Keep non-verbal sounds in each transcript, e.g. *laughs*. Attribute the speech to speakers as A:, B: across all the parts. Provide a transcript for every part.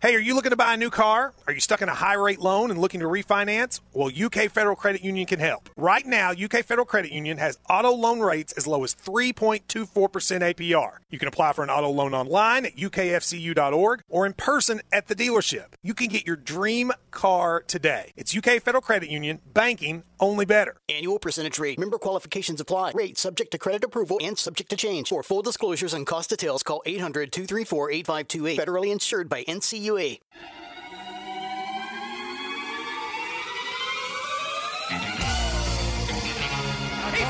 A: Hey, are you looking to buy a new car? Are you stuck in a high rate loan and looking to refinance? Well, UK Federal Credit Union can help. Right now, UK Federal Credit Union has auto loan rates as low as 3.24% APR. You can apply for an auto loan online at ukfcu.org or in person at the dealership. You can get your dream car today. It's UK Federal Credit Union, banking only better.
B: Annual percentage rate. Member qualifications apply. Rate subject to credit approval and subject to change. For full disclosures and cost details, call 800 234 8528. Federally insured by NCUA.
C: He's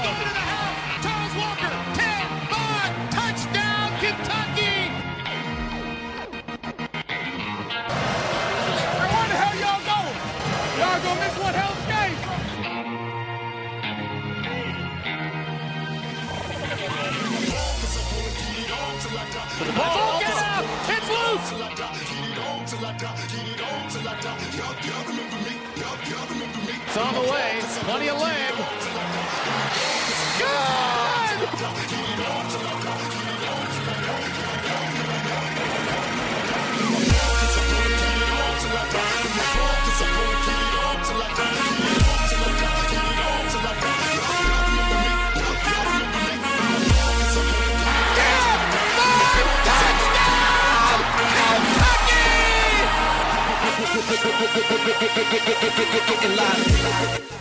C: moving to the house. Charles Walker, 10, 5, touchdown, Kentucky. Hey, where the y'all going? Y'all gonna miss one hell game. Ball get up. It's loose. It's on the way. Plenty of leg.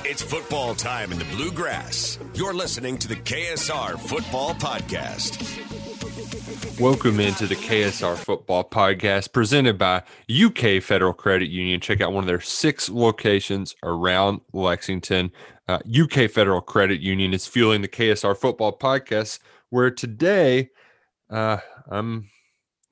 D: It's football time in the bluegrass. You're listening to the KSR Football Podcast.
E: Welcome into the KSR Football Podcast presented by UK Federal Credit Union. Check out one of their six locations around Lexington. Uh, UK Federal Credit Union is fueling the KSR Football Podcast, where today uh, I'm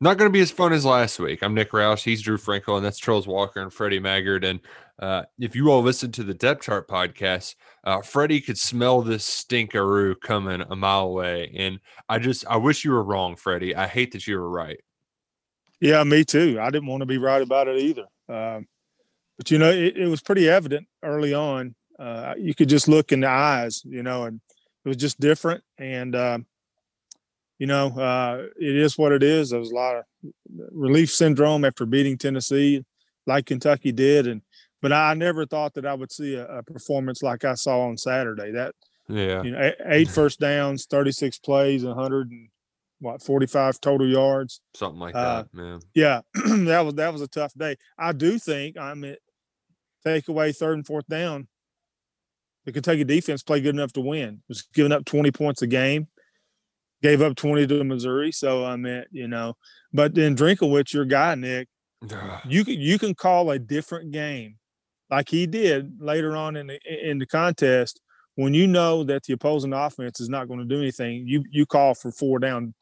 E: not going to be as fun as last week. I'm Nick Roush. He's Drew Franke, and that's Charles Walker and Freddie Maggard. And uh, if you all listen to the Depth Chart podcast, uh, Freddie could smell this stinkaroo coming a mile away. And I just, I wish you were wrong, Freddie. I hate that you were right.
F: Yeah, me too. I didn't want to be right about it either. Um, but you know, it, it was pretty evident early on. Uh, you could just look in the eyes, you know, and it was just different. And um, you know, uh, it is what it is. There was a lot of relief syndrome after beating Tennessee, like Kentucky did, and but I never thought that I would see a, a performance like I saw on Saturday. That
E: Yeah.
F: you know, eight, eight *laughs* first downs, thirty six plays, hundred and what forty five total yards.
E: Something like
F: Uh,
E: that, man.
F: Yeah, *clears throat* that was that was a tough day. I do think I mean take away third and fourth down. The Kentucky defense played good enough to win. Was giving up 20 points a game, gave up 20 to Missouri. So I mean, you know, but then Drinkwitz, your guy, Nick, you can you can call a different game like he did later on in the in the contest when you know that the opposing offense is not going to do anything. You you call for four down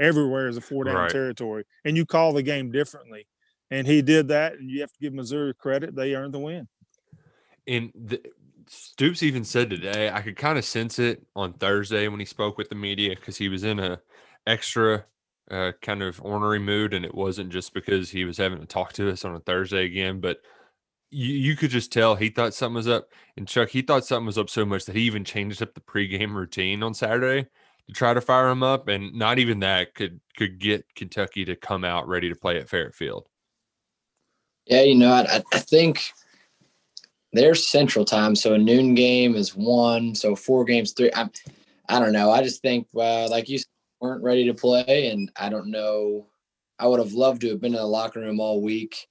F: everywhere is a four down
E: Right.
F: territory, and you call the game differently. And he did that, and you have to give Missouri credit; they earned the win.
E: And the, Stoops even said today, I could kind of sense it on Thursday when he spoke with the media because he was in a extra uh, kind of ornery mood, and it wasn't just because he was having to talk to us on a Thursday again, but you, you could just tell he thought something was up. And Chuck, he thought something was up so much that he even changed up the pregame routine on Saturday to try to fire him up, and not even that could could get Kentucky to come out ready to play at Fairfield.
G: Yeah, you know, I, I think there's Central Time, so a noon game is one, so four games three. I'm, I don't know. I just think, uh, like you said, weren't ready to play, and I don't know. I would have loved to have been in the locker room all week.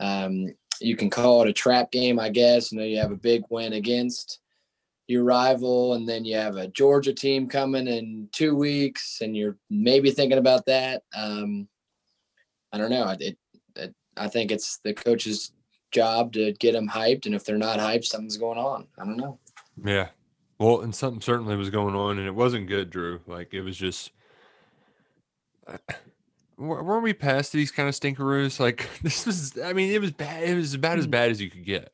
G: Um, you can call it a trap game, I guess. You know, you have a big win against your rival, and then you have a Georgia team coming in two weeks, and you're maybe thinking about that. Um, I don't know. It, it, I think it's the coach's job to get them hyped, and if they're not hyped, something's going on. I don't know.
E: Yeah. Well, and something certainly was going on, and it wasn't good, Drew. Like it was just, *sighs* w- weren't we past these kind of stinkeroos? Like *laughs* this was, I mean, it was bad. It was about as hmm. bad as you could get.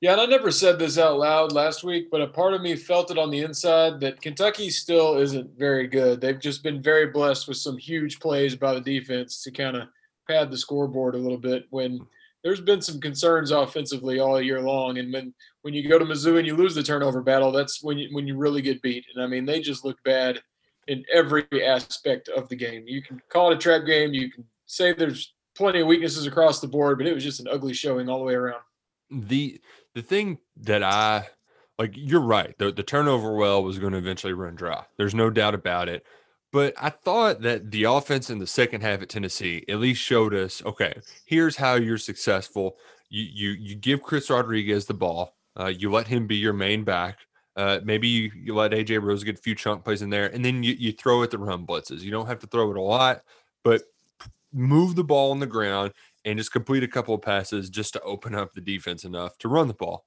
H: Yeah, and I never said this out loud last week, but a part of me felt it on the inside that Kentucky still isn't very good. They've just been very blessed with some huge plays by the defense to kind of pad the scoreboard a little bit when hmm. There's been some concerns offensively all year long. And when, when you go to Mizzou and you lose the turnover battle, that's when you, when you really get beat. And I mean, they just look bad in every aspect of the game. You can call it a trap game. You can say there's plenty of weaknesses across the board, but it was just an ugly showing all the way around.
E: The the thing that I like, you're right. The the turnover well was going to eventually run dry. There's no doubt about it. But I thought that the offense in the second half at Tennessee at least showed us, okay, here's how you're successful. You you you give Chris Rodriguez the ball. Uh, you let him be your main back. Uh, maybe you, you let AJ Rose get a few chunk plays in there, and then you, you throw at the run blitzes. You don't have to throw it a lot, but move the ball on the ground and just complete a couple of passes just to open up the defense enough to run the ball.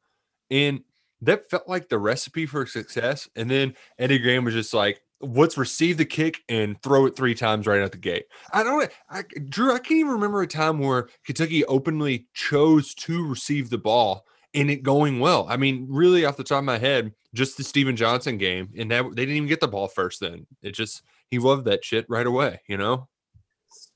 E: And that felt like the recipe for success. And then Eddie Gran was just like, let's receive the kick and throw it three times right out the gate. I don't, I, Drew, I can't even remember a time where Kentucky openly chose to receive the ball and it going well. I mean, really off the top of my head, just the Stephen Johnson game, and that they didn't even get the ball first. Then it just he loved that shit right away, you know.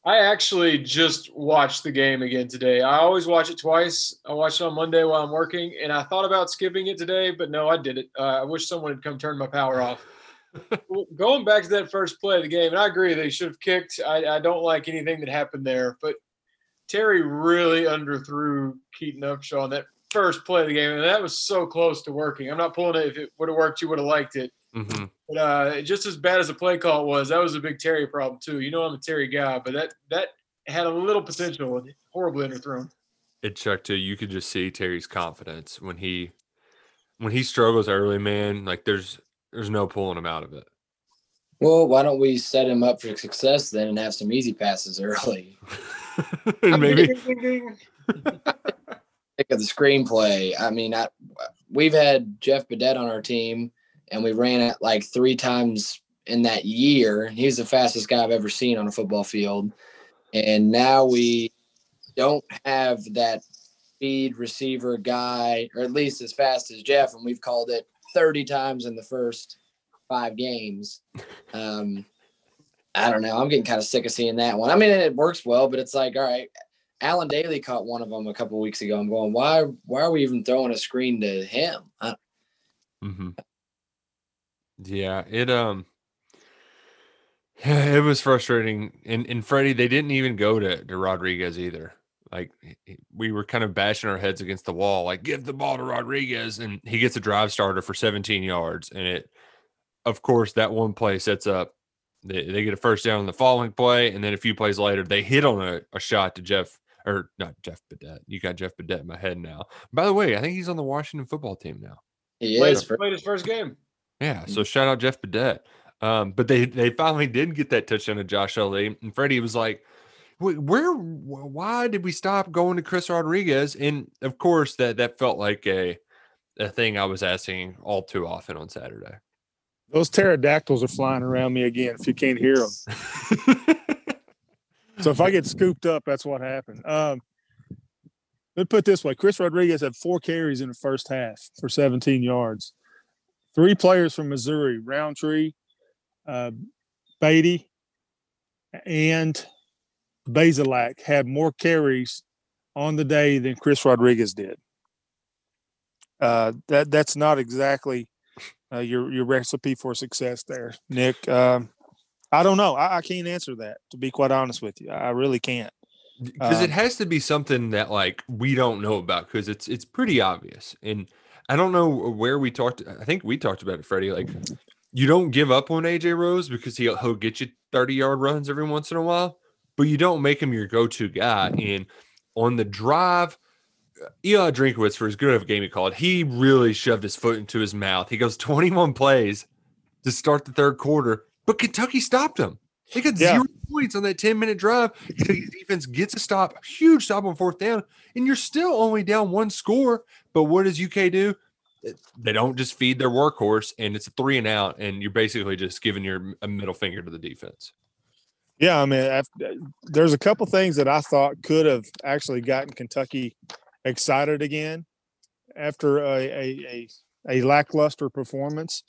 H: I actually just watched the game again today. I always watch it twice. I watched it on Monday while I'm working, and I thought about skipping it today, but no, I did it. Uh, I wish someone had come turn my power off. Going back to that first play of the game, and I agree they should have kicked. I, I don't like anything that happened there, but Terry really underthrew Keaton Upshaw on that first play of the game, and that was so close to working. I'm not pulling it. If it would have worked, you would have liked it.
E: Mm-hmm.
H: But uh, just as bad as the play call was, that was a big Terry problem too. You know, I'm a Terry guy, but that that had a little potential and horribly underthrown.
E: It Chuck too. You could just see Terry's confidence when he when he struggles early. Man, like there's there's no pulling him out of it.
G: Well, why don't we set him up for success then and have some easy passes *laughs* early? *laughs*
E: Maybe *laughs*
G: Think of the screenplay. I mean, I, we've had Jeff Badet on our team, and we ran it like three times in that year. He's the fastest guy I've ever seen on a football field, and now we don't have that speed receiver guy, or at least as fast as Jeff, and we've called it 30 times in the first five games. Um, I don't know. I'm getting kind of sick of seeing that one. I mean, it works well, but it's like, all right, Allen Dailey caught one of them a couple weeks ago. I'm going, why? Why are we even throwing a screen to him?
E: Mm-hmm. Yeah, it um, *sighs* it was frustrating. And and Freddie, they didn't even go to to Rodriguez either. Like we were kind of bashing our heads against the wall, like give the ball to Rodriguez, and he gets a drive starter for 17 yards, and it, of course, that one play sets up. They, they get a first down on the following play, and then a few plays later, they hit on a, a shot to Jeff or not Jeff Badet. You got Jeff Badet in my head now. By the way, I think he's on the Washington football team now.
G: he
H: Played,
G: is. For,
H: played his first game.
E: Yeah, so shout out Jeff Badet. Um, but they they finally did get that touchdown to Josh Ali, and Freddie was like, "Wait, "Where? Why did we stop going to Chris Rodriguez?" And of course, that that felt like a a thing I was asking all too often on Saturday.
F: Those pterodactyls are flying around me again. If you can't hear them, so if I get scooped up, that's what happened. Um, let me put this way: Chris Rodriguez had four carries in the first half for 17 yards. Three players from Missouri, Rountree, uh, Badie, and Bazelak had more carries on the day than Chris Rodriguez did. Uh, that that's not exactly uh, your your recipe for success there, Nick. Um, I don't know. I, I can't answer that. To be quite honest with you, I really can't.
E: because it
F: Um,
E: has to be something that like we don't know about because it's it's pretty obvious and i don't know where we talked i think we talked about it freddie like you don't give up on aj rose because he'll, he'll get you 30 yard runs every once in a while but you don't make him your go-to guy and on the drive Eli Drinkwitz, for as good of a game he called, he really shoved his foot into his mouth. He goes *laughs* 21 plays to start the third quarter, but Kentucky stopped him. They got
F: Yeah.
E: zero points on that 10 minute drive. Kentucky's defense gets a stop, huge stop on fourth down, and you're still only down one score. But what does UK do? They don't just feed their workhorse, and it's a three and out, and you're basically just giving your a middle finger to the defense.
F: Yeah, I mean, af- there's a couple things that I thought could have actually gotten Kentucky excited again after a a, a, a lackluster performance.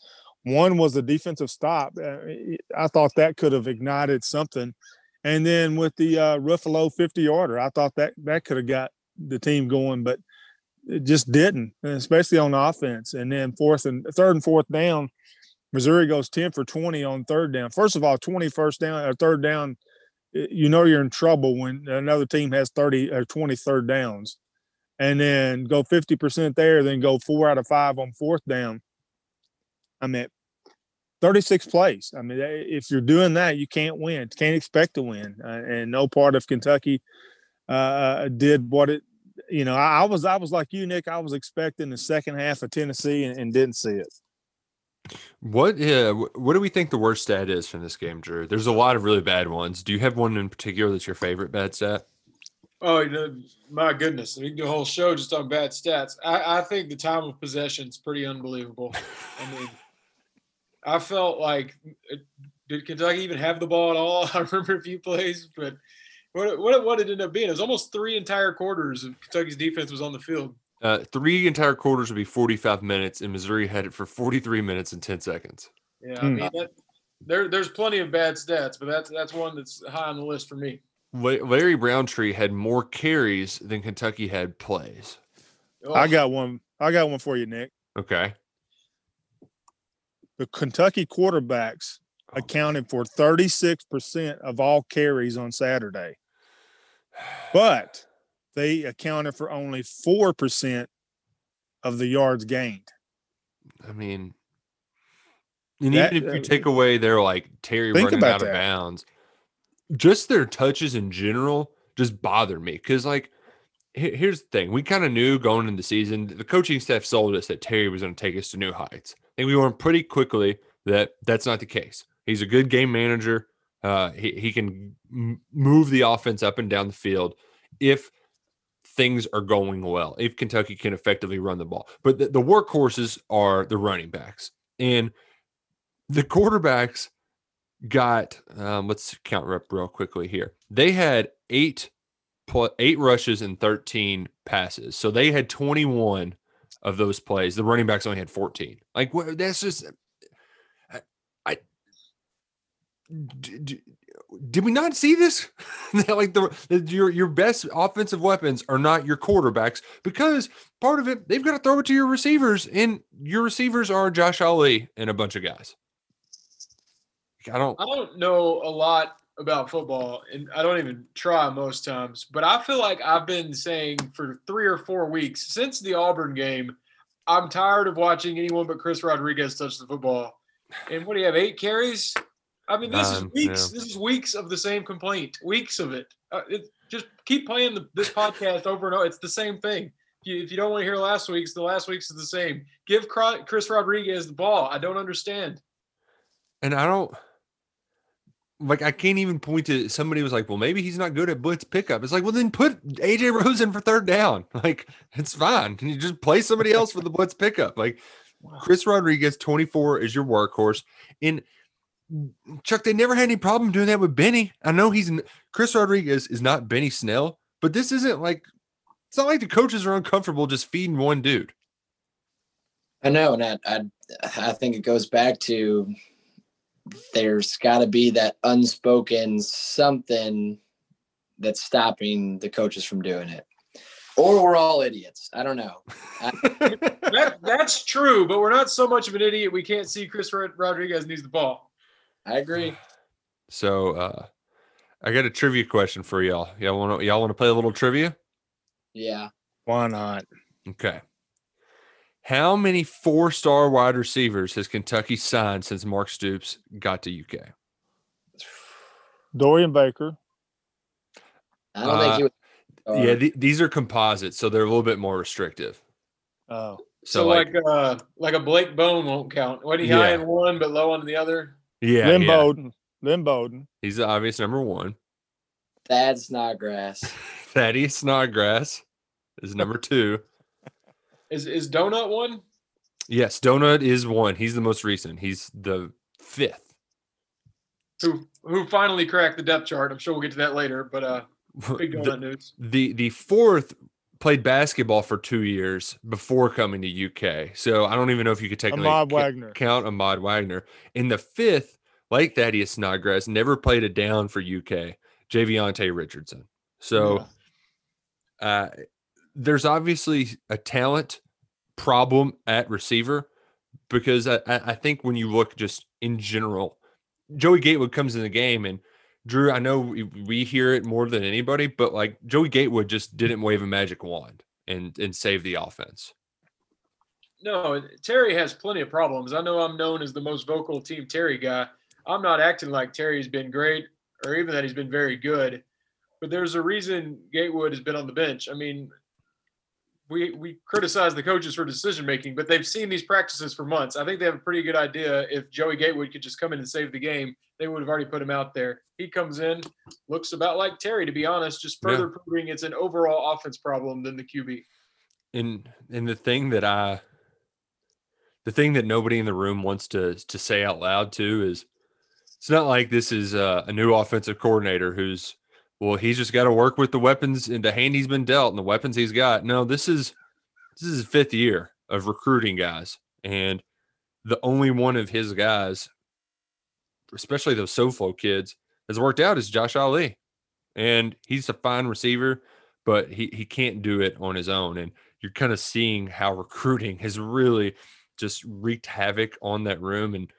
F: One was the defensive stop. Uh, I thought that could have ignited something, and then with the uh, Ruffolo 50 yarder, I thought that that could have got the team going, but it just didn't, especially on offense. And then fourth and third and fourth down, Missouri goes 10 for 20 on third down. First of all, 20 first down or third down you know you're in trouble when another team has 30 or 20 third downs and then go 50% there, then go four out of five on fourth down. I mean, 36 plays. I mean, if you're doing that, you can't win. Can't expect to win. Uh, and no part of Kentucky uh, uh, did what it. You know, I, I, was I was like you, Nick. I was expecting the second half of Tennessee and, and didn't see it.
E: What uh, what do we think the worst stat is from this game, Drew? There's a lot of really bad ones. Do you have one in particular that's your favorite bad stat?
H: Oh, my goodness. We can do a whole show just on bad stats. I, I think the time of possession is pretty unbelievable. I mean, I felt like uh, did Kentucky even have the ball at all? *laughs* I remember a few plays, but what what what it ended up being it was almost three entire quarters of Kentucky's defense was on the field.
E: Uh, three entire quarters would be 45 minutes, and Missouri had it for 43 minutes and 10 seconds.
H: Yeah, I mean that, there there's plenty of bad stats, but that's that's one that's high on the list for me.
E: Larry Rountree had more carries than Kentucky had plays.
F: Oh. I got one. I got one for you, Nick.
E: Okay
F: the Kentucky quarterbacks oh. accounted for 36% of all carries on Saturday. But they accounted for only 4% of the yards gained.
E: I mean, and that, even if you uh, take away their like Terry running out that. of bounds, just their touches in general just bother me because like here's the thing we kind of knew going into the season the coaching staff sold us that terry was going to take us to new heights think we learned pretty quickly that that's not the case. He's a good game manager. Uh, he, he can m- move the offense up and down the field if things are going well, if Kentucky can effectively run the ball. But the, the workhorses are the running backs. And the quarterbacks got, um, let's count up real quickly here. They had eight eight rushes and 13 passes. So they had 21 of those plays. The running backs only had 14. Like that's just I, I d- did we not see this? *laughs* like the, your your best offensive weapons are not your quarterbacks because part of it they've got to throw it to your receivers, and your receivers are Josh Ali and a bunch of guys. I don't.
H: I don't know a lot about football, and I don't even try most times. But I feel like I've been saying for three or four weeks since the Auburn game, I'm tired of watching anyone but Chris Rodriguez touch the football. And what do you have? Eight carries? I mean, this is weeks. Yeah. This is weeks of the same complaint. Weeks of it. Uh, it just keep playing the, this podcast over and over. It's the same thing. If you, if you don't want to hear last week's, the last week's is the same. Give Chris Rodriguez the ball. I don't understand.
E: And I don't like I can't even point to somebody was like, well, maybe he's not good at blitz pickup. It's like, well, then put AJ Rose in for third down. *laughs* Like it's fine. Can you just play somebody else for the blitz pickup? Like Chris Rodriguez, 24 is your workhorse. In Chuck, they never had any problem doing that with Benny. I know he's Chris Rodriguez is not Benny Snell, but this isn't like it's not like the coaches are uncomfortable just feeding one dude.
G: I know, and I, I, I think it goes back to there's got to be that unspoken something that's stopping the coaches from doing it. Or we're all idiots. I don't know. *laughs*
H: that, that's true, but we're not so much of an idiot. We can't see Chris Rodriguez needs the ball.
G: I agree. *sighs*
E: So uh, I got a trivia question for y'all. Y'all want to y'all want to play a little trivia?
G: Yeah.
F: Why not?
E: Okay. How many four star wide receivers has Kentucky signed since Mark Stoops got to UK? *sighs*
F: Dorian Baker.
G: I don't uh, think he was.
E: Yeah, th- these are composites, so they're a little bit more restrictive.
F: Oh,
H: so, so like, like uh like a Blake Bone won't count. What he yeah. high in one but low on the other?
E: Yeah,
F: Lynn
E: yeah.
F: Bowden. Lynn Bowden.
E: He's the obvious number one.
G: Thad Snodgrass. *laughs*
E: Thaddeus Snodgrass is number two. *laughs*
H: Is is Donut one?
E: Yes, Donut is one. He's the most recent. He's the fifth.
H: Who who finally cracked the depth chart? I'm sure we'll get to that later. But uh, *laughs* big donut
E: the,
H: news.
E: The the fourth played basketball for two years before coming to UK. So I don't even know if you could technically
F: Ahmad Wagner.
E: count Ahmad Wagner. In the fifth, like Thaddeus Snodgrass, never played a down for UK. Javionte Richardson. So yeah. uh, there's obviously a talent problem at receiver because I, I think when you look just in general, Joey Gatewood comes in the game and Drew, I know we, hear it more than anybody, but like Joey Gatewood just didn't wave a magic wand and and save the offense.
H: No, Terry has plenty of problems. I know I'm known as the most vocal team Terry guy. I'm not acting like Terry's been great or even that he's been very good, but there's a reason Gatewood has been on the bench. I mean, we we criticize the coaches for decision making, but they've seen these practices for months. I think they have a pretty good idea. If Joey Gatewood could just come in and save the game, they would have already put him out there. He comes in, looks about like Terry, to be honest, just further yeah. proving it's an overall offense problem than the QB.
E: And and the thing that I the thing that nobody in the room wants to to say out loud too is it's not like this is a, a new offensive coordinator who's well he's just got to work with the weapons and the hand he's been dealt and the weapons he's got no this is this is his fifth year of recruiting guys and the only one of his guys especially those SoFlo kids has worked out is Josh Ali and he's a fine receiver but he he can't do it on his own and you're kind of seeing how *laughs* recruiting has really just wreaked havoc on that room. And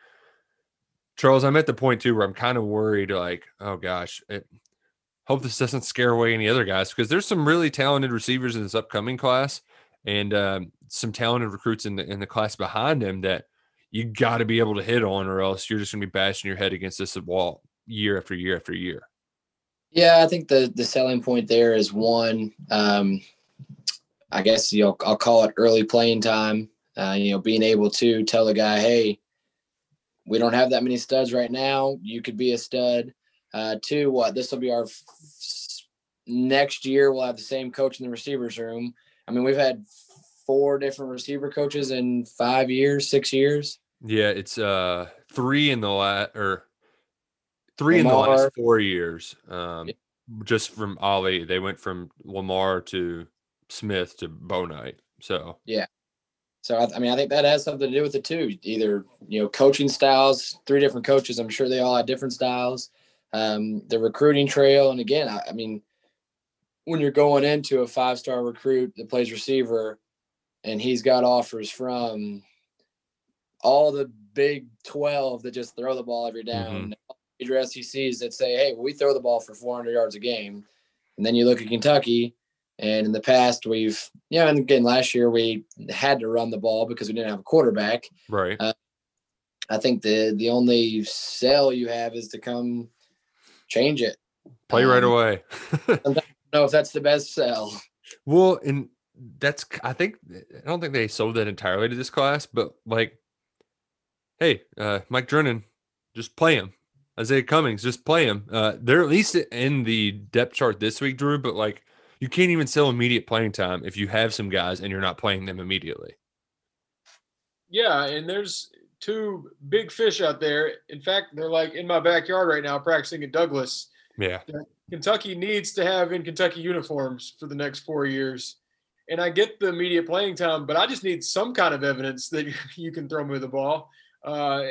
E: Charles, I'm at the point too where I'm kind of worried, like, oh gosh, it, hope this doesn't scare away any other guys because there's some really talented receivers in this upcoming class and um, some talented recruits in the in the class behind them that you got to be able to hit on, or else you're just going to be bashing your head against this wall year after year after year.
G: Yeah, I think the the selling point there is one. Um, I guess you I'll call it early playing time. Uh, you know, being able to tell a guy, hey, we don't have that many studs right now. You could be a stud. Uh, two, what this will be our f- next year. We'll have the same coach in the receivers room. I mean, we've had four different receiver coaches in five years, six years.
E: Yeah, it's uh three in the last or three Lamar. in the last four years. Um, yeah. just from Ali, they went from Lamar to Smith to Bo Knight. So
G: yeah, so I, I, mean, I think that has something to do with it too. Either you know, coaching styles, three different coaches. I'm sure they all have different styles. Um, the recruiting trail, and again, I, I mean, when you're going into a five star recruit that plays receiver, and he's got offers from all the Big Twelve that just throw the ball every down, mm-hmm. major SECs that say, "Hey, we throw the ball for 400 yards a game," and then you look at Kentucky and in the past, we've, you know, and again, last year we had to run the ball because we didn't have a quarterback.
E: Right. Uh,
G: I think the the only sell you have is to come change it.
E: Play um, right away.
G: I don't know if that's the best sell.
E: Well, and that's I think I don't think they sold that entirely to this class, but like, hey, uh, Mike Drennen, just play him. Izayah Cummings, just play him. Uh, they're at least in the depth chart this week, Drew. But like, you can't even sell immediate playing time if you have some guys and you're not playing them immediately.
H: Yeah, and there's two big fish out there. In fact, they're like in my backyard right now practicing at Douglas.
E: Yeah.
H: Kentucky needs to have in Kentucky uniforms for the next four years. And I get the immediate playing time, but I just need some kind of evidence that *laughs* you can throw me the ball. Uh,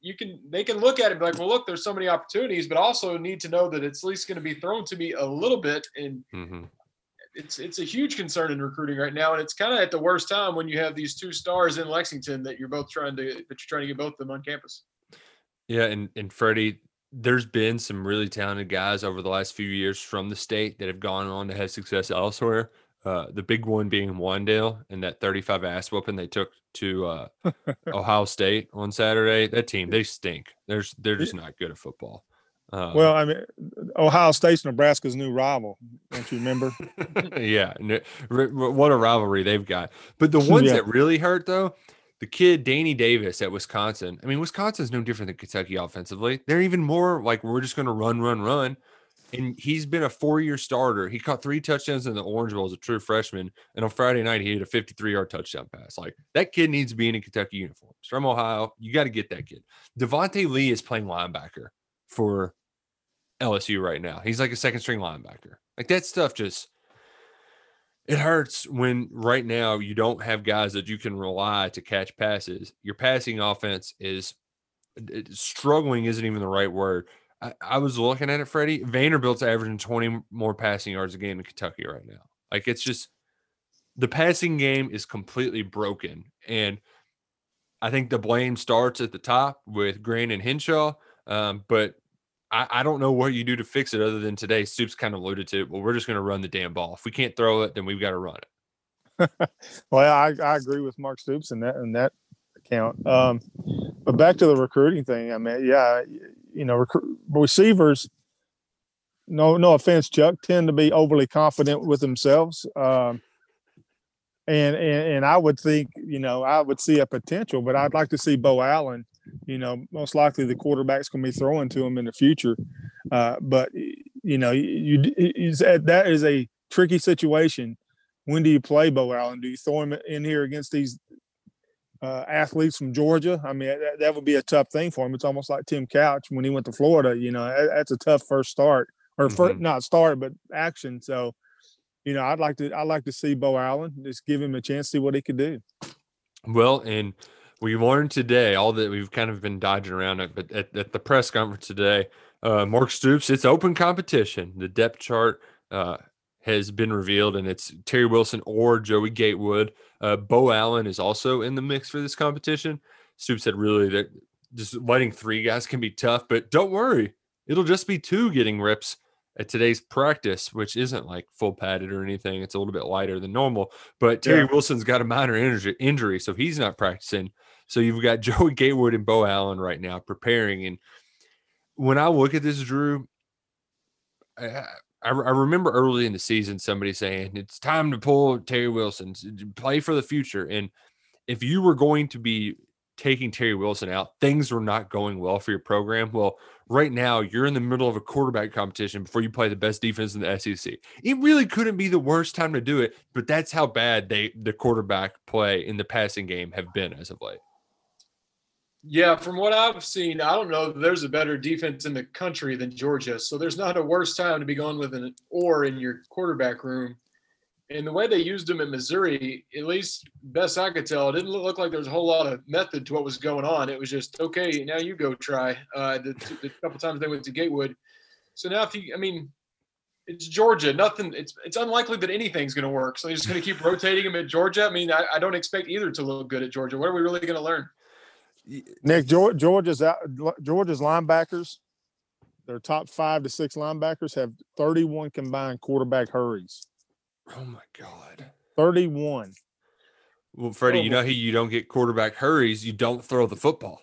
H: you can they can look at it and be like, well, look, there's so many opportunities, but also need to know that it's at least going to be thrown to me a little bit. And mm-hmm. It's it's a huge concern in recruiting right now, and it's kind of at the worst time when you have these two stars in Lexington that you're both trying to that you're trying to get both of them on campus.
E: Yeah, and and Freddie, there's been some really talented guys over the last few years from the state that have gone on to have success elsewhere. Uh, the big one being Wan'Dale and that 35 ass whooping they took to uh, *laughs* Ohio State on Saturday. That team, they stink. They're they're just not good at football.
F: Um, well, I mean, Ohio State's Nebraska's new rival. Don't you remember? *laughs*
E: yeah, what a rivalry they've got. But the *laughs* ones yeah. that really hurt, though, the kid Danny Davis at Wisconsin. I mean, Wisconsin's no different than Kentucky offensively. They're even more like we're just going to run, run, run and he's been a four-year starter. He caught three touchdowns in the Orange Bowl as a true freshman, and on Friday night he hit a 53-yard touchdown pass. Like that kid needs to be in a Kentucky uniform. He's from Ohio. You got to get that kid. Devonte Lee is playing linebacker for LSU right now. He's like a second-string linebacker. Like that stuff just it hurts when right now you don't have guys that you can rely to catch passes. Your passing offense is struggling isn't even the right word. I, I was looking at it, Freddie. Vanderbilt's averaging 20 more passing yards a game in Kentucky right now. Like it's just the passing game is completely broken. And I think the blame starts at the top with Gran and Hinshaw. Um, but I, I don't know what you do to fix it other than today. Stoops kind of alluded to. It. Well, we're just going to run the damn ball. If we can't throw it, then we've got to run it. *laughs*
F: well, I, I agree with Mark Stoops in that in that account. Um, but back to the recruiting thing. I mean, yeah, you know, rec- receivers. No, no offense, Chuck, tend to be overly confident with themselves. Um, and, and and I would think, you know, I would see a potential, but I'd like to see Beau Allen. You know, most likely the quarterback's going to be throwing to him in the future. Uh, but you know, you, you that is a tricky situation. When do you play Beau Allen? Do you throw him in here against these uh, athletes from Georgia? I mean, that, that, would be a tough thing for him. It's almost like Tim Couch when he went to Florida. You know, that, that's a tough first start or mm-hmm. first, not start, but action. So you know, I'd like to I'd like to see Beau Allen just give him a chance, see what he could do.
E: Well, and we learned today all that we've kind of been dodging around it, but at, at the press conference today, uh, Mark Stoops, it's open competition. The depth chart uh, has been revealed, and it's Terry Wilson or Joey Gatewood. Uh, Beau Allen is also in the mix for this competition. Stoops said, really, that just letting three guys can be tough, but don't worry, it'll just be two getting rips at today's practice, which isn't like full padded or anything. It's a little bit lighter than normal. But Terry yeah. Wilson's got a minor injury, injury, so he's not practicing. So you've got *laughs* Joey Gatewood and Beau Allen right now preparing. And when I look at this, Drew, I, I, I remember early in the season somebody saying it's time to pull Terry Wilson, play for the future. And if you were going to be taking Terry Wilson out, things were not going well for your program. Well, right now you're in the middle of a quarterback competition before you play the best defense in the SEC. It really couldn't be the worst time to do it, but that's how bad they the quarterback play in the passing game have been as of late.
H: Yeah, from what I've seen, I don't know there's a better defense in the country than Georgia. So there's not a worse time to be going with an or in your quarterback room and the way they used him in Missouri, at least best I could tell, it didn't look like there was a whole lot of method to what was going on. It was just okay. Now you go try. Uh, the, the couple times they went to Gatewood. So now, if you, I mean, it's Georgia. Nothing. It's it's unlikely that anything's going to work. So they're just going to keep rotating him at Georgia. I mean, I, I, don't expect either to look good at Georgia. What are we really going to learn?
F: Nick, Georgia's out, Georgia's linebackers, their top five to six linebackers have 31 combined quarterback hurries.
E: Oh my god.
F: 31.
E: Well, Freddie, you oh. know how you don't get quarterback hurries, you don't throw the football.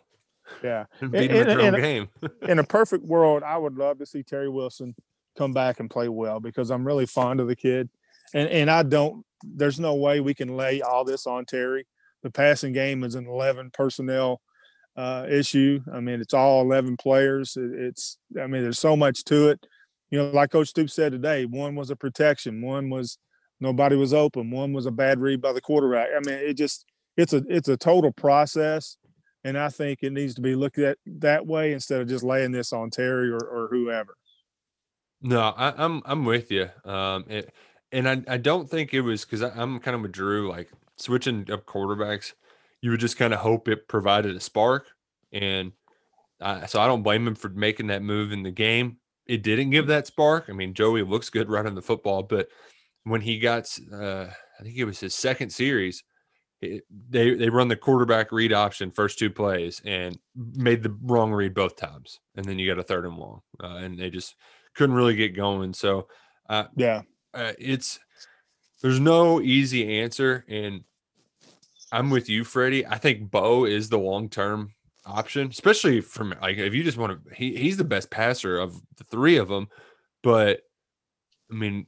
F: Yeah.
E: Beat in, in, in, game. *laughs*
F: in a perfect world, I would love to see Terry Wilson come back and play well because I'm really fond of the kid. And and I don't there's no way we can lay all this on Terry. The passing game is an 11 personnel uh, issue. I mean, it's all 11 players. It, it's I mean, there's so much to it. You know, like Coach Stoops said today, one was a protection, one was nobody was open. One was a bad read by the quarterback. I mean, it just it's a it's a total process, and I think it needs to be looked at that way instead of just laying this on Terry or, or whoever.
E: No, I, am I'm, I'm with you. Um, it, and I I don't think it was because I'm kind of with Drew like switching up quarterbacks. You would just kind of hope it provided a spark, and uh, so I don't blame him for making that move in the game. It didn't give that spark. I mean, Joey looks good running the football, but when he got, uh, I think it was his second series, it, they they run the quarterback read option first two plays and made the wrong read both times, and then you got a third and long, uh, and they just couldn't really get going. So, uh,
F: yeah,
E: uh, it's there's no easy answer, and I'm with you, Freddie. I think Beau is the long term option, especially from like if you just want to. He, he's the best passer of the three of them, but I mean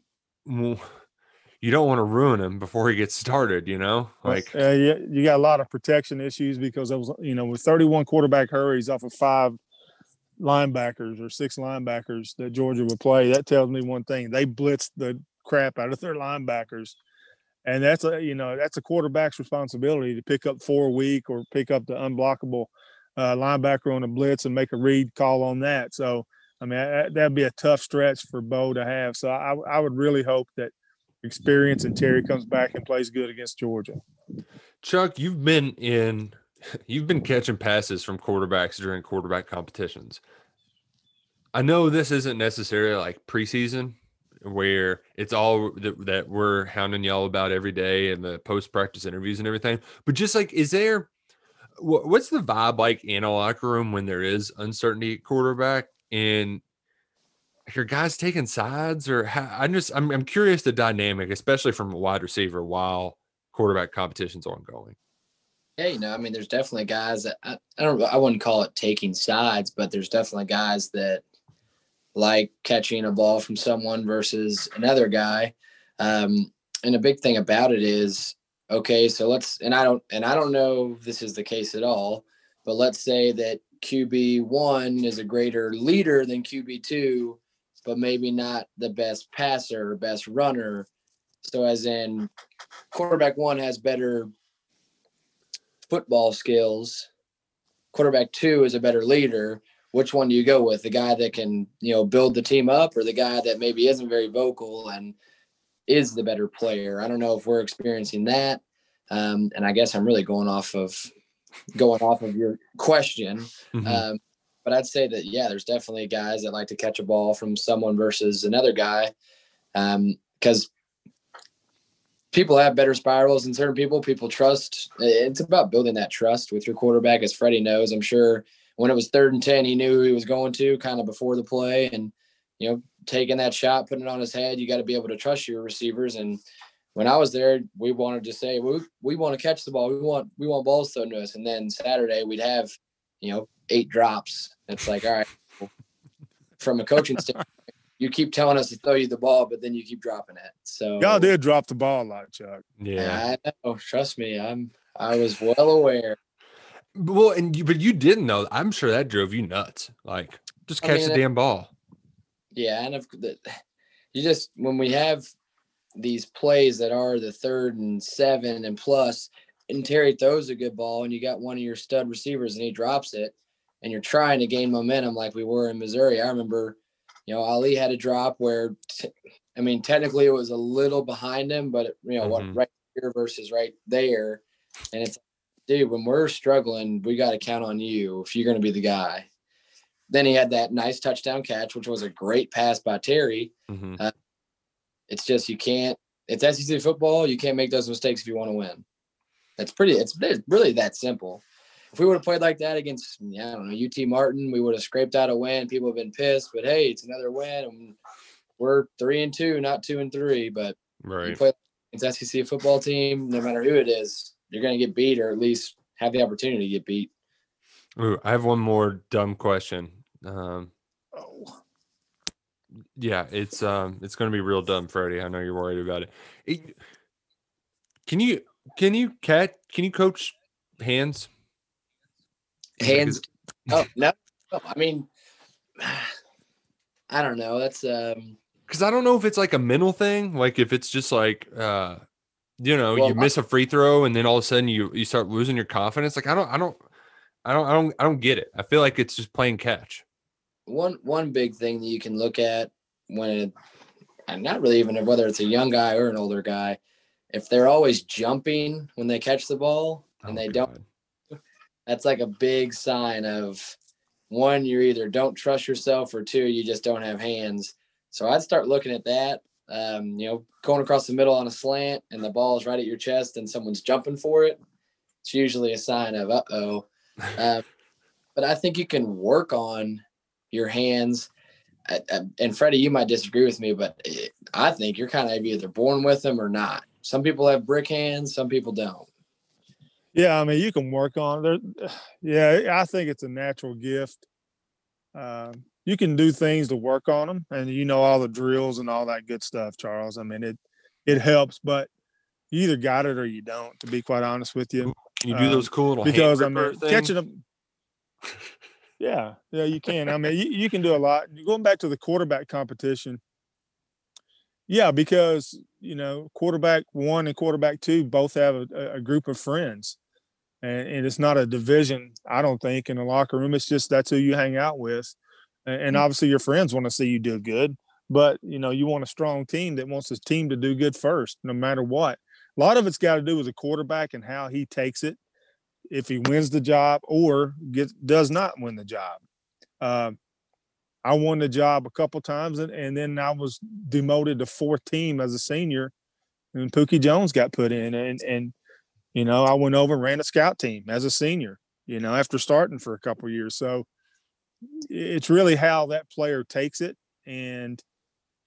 E: you don't want to ruin him before he gets started, you know? Like
F: uh, yeah, you got a lot of protection issues because it was, you know, with 31 quarterback hurries off of five linebackers or six linebackers that Georgia would play, that tells me one thing. They blitzed the crap out of their linebackers. And that's a, you know, that's a quarterback's responsibility to pick up four week or pick up the unblockable uh, linebacker on a blitz and make a read call on that. So, I mean, that'd be a tough stretch for Beau to have. So I, I would really hope that experience and Terry comes back and plays good against Georgia.
E: Chuck, you've been in *laughs* you've been catching passes from quarterbacks during quarterback competitions. I know this isn't necessarily like preseason where it's all that, that we're hounding y'all about every day and the post practice interviews and everything, but just like, is there what's the vibe like in a locker room when there is uncertainty at quarterback? And your guys taking sides or how, I'm just I'm I'm curious the dynamic, especially from a wide receiver while quarterback competition's ongoing.
G: Yeah, you know, I mean, there's definitely guys that I, I don't I wouldn't call it taking sides, but there's definitely guys that like catching a ball from someone versus another guy. Um, and a big thing about it is okay, so let's and I don't and I don't know if this is the case at all, but let's say that QB one is a greater leader than QB two, but maybe not the best passer or best runner. So as in quarterback one has better football skills. Quarterback two is a better leader. Which one do you go with? The guy that can, you know, build the team up or the guy that maybe isn't very vocal and is the better player? I don't know if we're experiencing that. Um, and I guess I'm really going off of going off of your question.
E: Mhm.
G: Um, but I'd say that yeah, there's definitely guys that like to catch a ball from someone versus another guy, because people have better spirals than certain people. People trust. It's about building that trust with your quarterback, as Freddie knows. I'm sure when it was third and ten, he knew who he was going to kind of before the play, and you know, taking that shot, putting it on his head. You got to be able to trust your receivers and when I was there, we wanted to say we we want to catch the ball. We want we want balls thrown to us. And then Saturday we'd have, you know, eight drops. It's like, all right, from a coaching *laughs* standpoint, you keep telling us to throw you the ball, but then you keep dropping it. So
F: Y'all did drop the ball a lot, Chuck.
E: Yeah.
G: I know. Trust me, I'm I was well aware.
E: Well, and you, but you didn't know. I'm sure that drove you nuts. Like, just
G: I
E: catch
G: mean,
E: the
G: it-
E: damn ball.
G: Yeah, and if the, you just when we have these plays that are the third and seven and plus, and Terry throws a good ball, and you got one of your stud receivers and he drops it, and you're trying to gain momentum like we were in Missouri. I remember, you know, Ali had a drop where, t- I mean, technically it was a little behind him, but you know
E: Mhm.
G: what, right here versus right there, and it's, dude, when we're struggling, we got to count on you if you're going to be the guy. Then he had that nice touchdown catch, which was a great pass by Terry.
E: Mhm.
G: It's just you can't. It's SEC football. You can't make those mistakes if you want to win. That's pretty. It's, it's really that simple. If we would have played like that against, yeah, I don't know, UT Martin, we would have scraped out a win. People have been pissed, but hey, it's another win. And we're three and two, not two and three. But
E: Right.
G: play against SEC football team, no matter who it is, you're going to get beat, or at least have the opportunity to get beat.
E: Ooh, I have one more dumb question. Um,
F: Oh,
E: yeah, it's um, it's gonna be real dumb, Freddie. I know you're worried about it. It- can you can you cat can you coach hands?
G: Hands. Oh *laughs* no, no, I mean, *sighs* I don't know. That's um.
E: Because I don't know if it's like a mental thing, like if it's just like uh, you know,
G: Well,
E: you miss a free throw and then all of a sudden you you start losing your confidence. Like I don't I don't I don't I don't I don't get it. I feel like it's just playing catch.
G: one one big thing that you can look at when it, and not really even whether it's a young guy or an older guy, if they're always jumping when they catch the ball and
E: Oh,
G: they don't, that's like a big sign of one, you're either don't trust yourself or two, you just don't have hands. So I'd start looking at that. Um, you know, going across the middle on a slant and the ball is right at your chest and someone's jumping for it. It's usually a sign of uh oh. *laughs* Um, but I think you can work on your hands. I- I- And Freddie, you might disagree with me, but it- I think you're kind of either born with them or not. Some people have brick hands, some people don't.
F: Yeah, I mean, you can work on it. There, *sighs* yeah, I think it's a natural gift. Um, you can do things to work on them, and you know all the drills and all that good stuff, Charles. I mean, it it helps, but you either got it or you don't. To be quite honest with you,
E: Can you do
F: Um,
E: those cool little
F: because I
E: gripper
F: mean, catching them. *laughs* Yeah, yeah, you can. I mean, you, you can do a lot. Going back to the quarterback competition, yeah, because you know, quarterback one and quarterback two both have a, a group of friends, and, and it's not a division. I don't think in the locker room. It's just that's who you hang out with, and, and obviously your friends want to see you do good. But you know, you want a strong team that wants his team to do good first, no matter what. A lot of it's got to do with the quarterback and how he takes it if he wins the job or gets does not win the job. Um, I won the job a couple times, and, and then I was demoted to fourth team as a senior, and Pookie Jones got put in, and and you know I went over and ran a scout team as a senior. You know after starting for a couple years, so it's really how that player takes it, and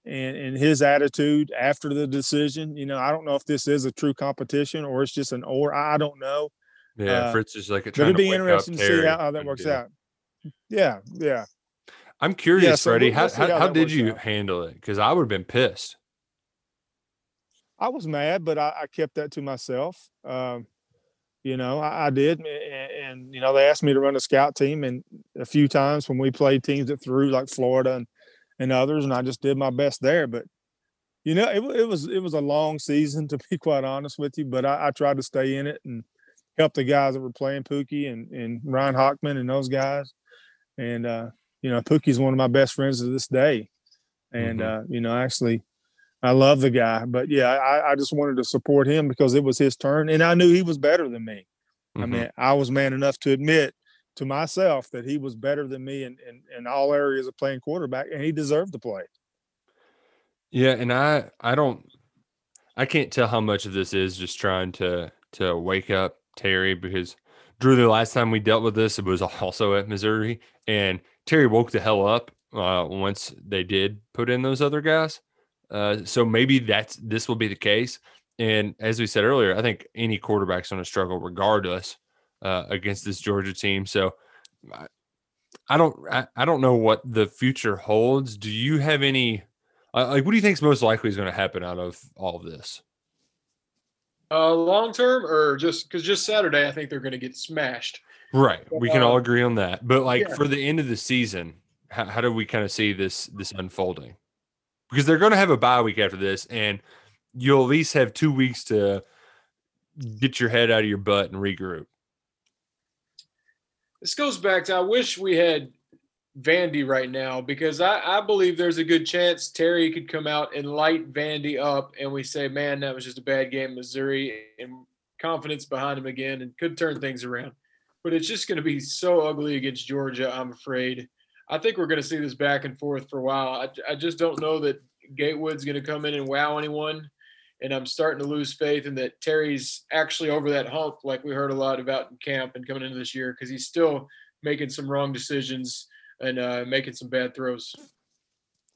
F: and and his attitude after the decision. You know, I don't know if this is a true competition or it's just an or. I don't know.
E: Yeah,
F: Uh,
E: Fritz is like a
F: But
E: trying
F: it'd
E: to
F: be interesting to see how, how that works
E: do-
F: out. Yeah, yeah.
E: I'm curious,
F: so
E: Freddie. how how,
F: how
E: how did you
F: out.
E: handle it? Because I would have been pissed.
F: I was mad, but I, I kept that to myself. Um, you know, I, I did, and, and you know, they asked me to run a scout team, and a few times when we played teams that threw like Florida and, and others, and I just did my best there. But you know, it, it was it was a long season *laughs* to be quite honest with you, but I, I tried to stay in it and help the guys that were playing Pookie and and Ryan Hockman and those guys. And uh, you know, Pookie's one of my best friends to this day, and
E: Mhm.
F: uh, you know, actually. I love the guy, but yeah, I, I just wanted to support him because it was his turn, and I knew he was better than me. I
E: Mhm.
F: mean, I was man enough to admit to myself that he was better than me in, in, in all areas of playing quarterback, and he deserved to play.
E: Yeah, and I I don't I can't tell how much of this is just trying to to wake up Terry because Drew, the last time we dealt with this, it was *laughs* also at Missouri, and Terry woke the hell up uh, once they did put in those other guys. Uh, so maybe that's this will be the case. And as we said earlier, I think any quarterback's going to struggle regardless uh, against this Georgia team. So I, I don't I, I don't know what the future holds. Do you have any? Uh, like, what do you think is most likely is going to happen out of all of this?
H: Uh, long term or just because just Saturday, I think they're going to get smashed.
E: Right, we can all
H: Um,
E: agree on that. But like
H: yeah.
E: for the end of the season, how, how do we kind of see this this unfolding? Because they're going to have a bye week after this, and you'll at least have two weeks to get your head out of your butt and regroup.
H: This goes back to I wish we had Vandy right now because I, I believe there's a good chance Terry could come out and light Vandy up and we say, man, that was just a bad game, Missouri, and confidence behind him again and could turn things around. But it's just going to be so ugly against Georgia, I'm afraid. I think we're going to see this back and forth for a while. I, I just don't know that Gatewood's going to come in and wow anyone. And I'm starting to lose faith in that Terry's actually over that hump, like we heard a lot about in camp and coming into this year, because he's still making some wrong decisions and uh, making some bad throws.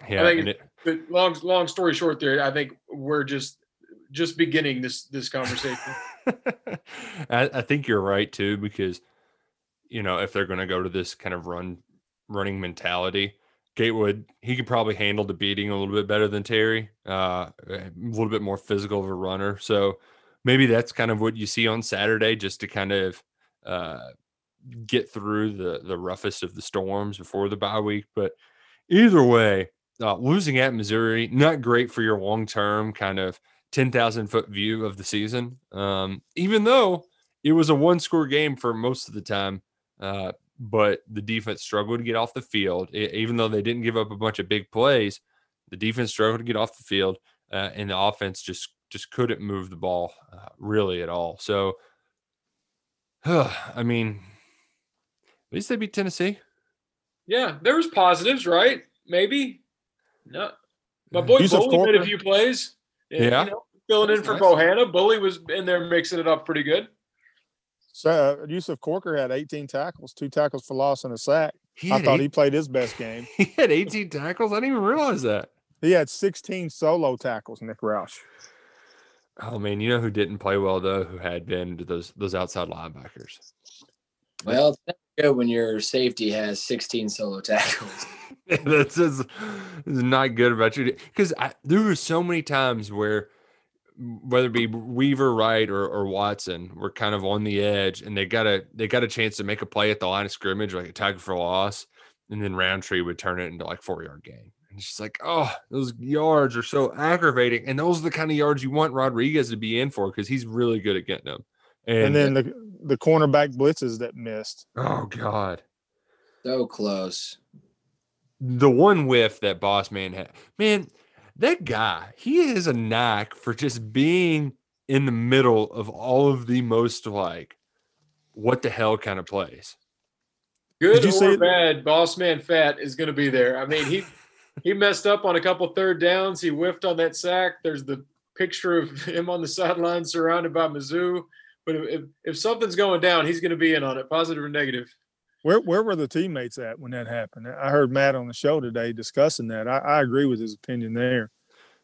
E: Yeah,
H: I
E: think it,
H: But long, long story short, there, I think we're just just beginning this this conversation. *laughs*
E: I, I think you're right too, because you know if they're going to go to this kind of run running mentality, Gatewood he could probably handle the beating a little bit better than Terry, uh, a little bit more physical of a runner. So maybe that's kind of what you see on Saturday, just to kind of uh, get through the the roughest of the storms before the bye week. But either way, uh, losing at Missouri not great for your long term kind of ten thousand foot view of the season. Um, even though it was a one score game for most of the time, uh, but the defense struggled to get off the field. E- even though they didn't give up a bunch of big plays, the defense struggled to get off the field, uh, and the offense just just couldn't move the ball uh, really at all. So, *sighs* I mean, at least they beat Tennessee.
H: yeah, there was positives, right? Maybe. No, my boy
F: Yusuf
H: Bully made a few plays. And,
E: Yeah.
H: you know, filling in for
E: nice.
H: Bohanna. Bully was in there mixing it up pretty good.
F: So uh, Yusuf Corker had 18 tackles, two tackles for loss and a sack. I thought
E: eight-
F: he played his best game. *laughs*
E: he had 18 tackles. I didn't even realize that.
F: He had 16 solo tackles. Nick Roush.
E: Oh man, you know who didn't play well though? Who had been those those outside linebackers?
G: Well, it's never good when your safety has 16 solo tackles. *laughs*
E: That's is not good about you because there were so many times where whether it be Weaver, Wright, or, or Watson were kind of on the edge, and they got a they got a chance to make a play at the line of scrimmage, like a tackle for loss, and then Rountree would turn it into like four yard gain. And it's just like, oh, those yards are so aggravating, and those are the kind of yards you want Rodriguez to be in for because he's really good at getting them. And,
F: And, then the the cornerback blitzes that missed.
E: oh god,
G: so close.
E: the one whiff that boss man had man that guy he has a knack for just being in the middle of all of the most like what the hell kind of plays
H: Good
F: you
H: or
F: it?
H: bad, boss man fat is going to be there. I mean, he *laughs* he messed up on a couple third downs. He whiffed on that sack. There's the picture of *laughs* him on the sideline surrounded by Mizzou. But if, if, if something's going down, he's going to be in on it, positive or negative.
F: Where where were the teammates at when that happened? I heard Matt on the show today discussing that. I, I agree with his opinion there.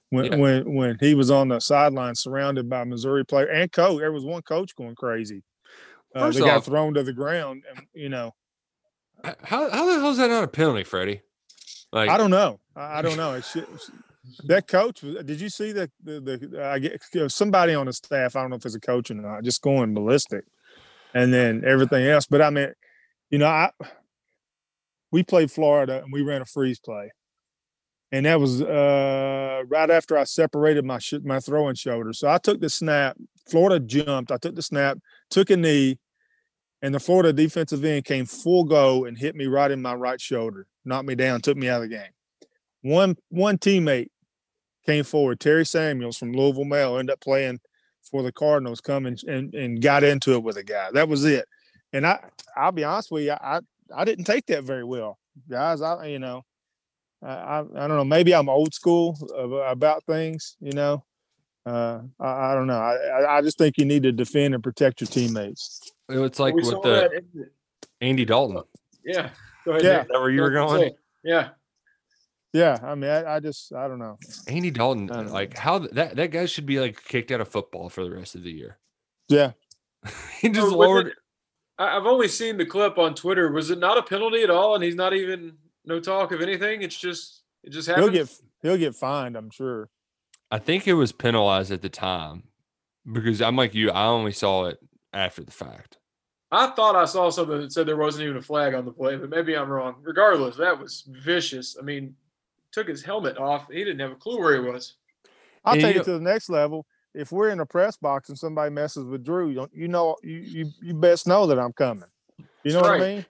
F: When
E: Yeah.
F: when when he was on the sideline surrounded by Missouri player and coach, there was one coach going crazy. Uh,
E: First
F: they got thrown to the ground, and you know,
E: How how the hell is that not a penalty, Freddie? Like
F: I don't know. I, I don't know. It should, that coach was. Did you see that the, the I get somebody on the staff? I don't know if it's a coach or not, just going ballistic, and then everything else. But I mean, you know, I we played Florida and we ran a freeze play, and that was uh, right after I separated my sh- my throwing shoulder. So I took the snap. Florida jumped. I took the snap, took a knee, and the Florida defensive end came full go and hit me right in my right shoulder, knocked me down, took me out of the game. One one teammate came forward, Terry Samuels from Louisville Male, ended up playing for the Cardinals, come and, and, and got into it with a guy. That was it. And I I'll be honest with you, I I didn't take that very well, guys. I you know, I I, I don't know. Maybe I'm old school about things, you know. Uh, I, I don't know. I, I I just think you need to defend and protect your teammates.
E: it's like
H: we
E: with the
H: that.
E: Andy Dalton.
H: Yeah. Go ahead.
F: Yeah.
E: Is that where you were going?
H: Yeah.
F: Yeah, I mean, I, I just I don't know.
E: Andy Dalton,
F: know.
E: like how that that guy should be like kicked out of football for the rest of the year.
F: Yeah, *laughs*
E: he just
H: So was
E: lowered.
H: it- I- I've only seen the clip on Twitter. Was it not a penalty at all? And he's not even no talk of anything. It's just it just happened.
F: he'll get he'll get fined. I'm sure.
E: I think it was penalized at the time because I'm like you. I only saw it after the fact.
H: I thought I saw something that said there wasn't even a flag on the play, but maybe I'm wrong. Regardless, that was vicious. I mean, took his helmet off. He didn't have a clue where he was.
F: I'll
E: And
F: take
E: you
F: it to the next level. If we're in a press box and somebody messes with Drew, you don't, you know you, you you best know that I'm coming. You know
H: That's
F: what I mean?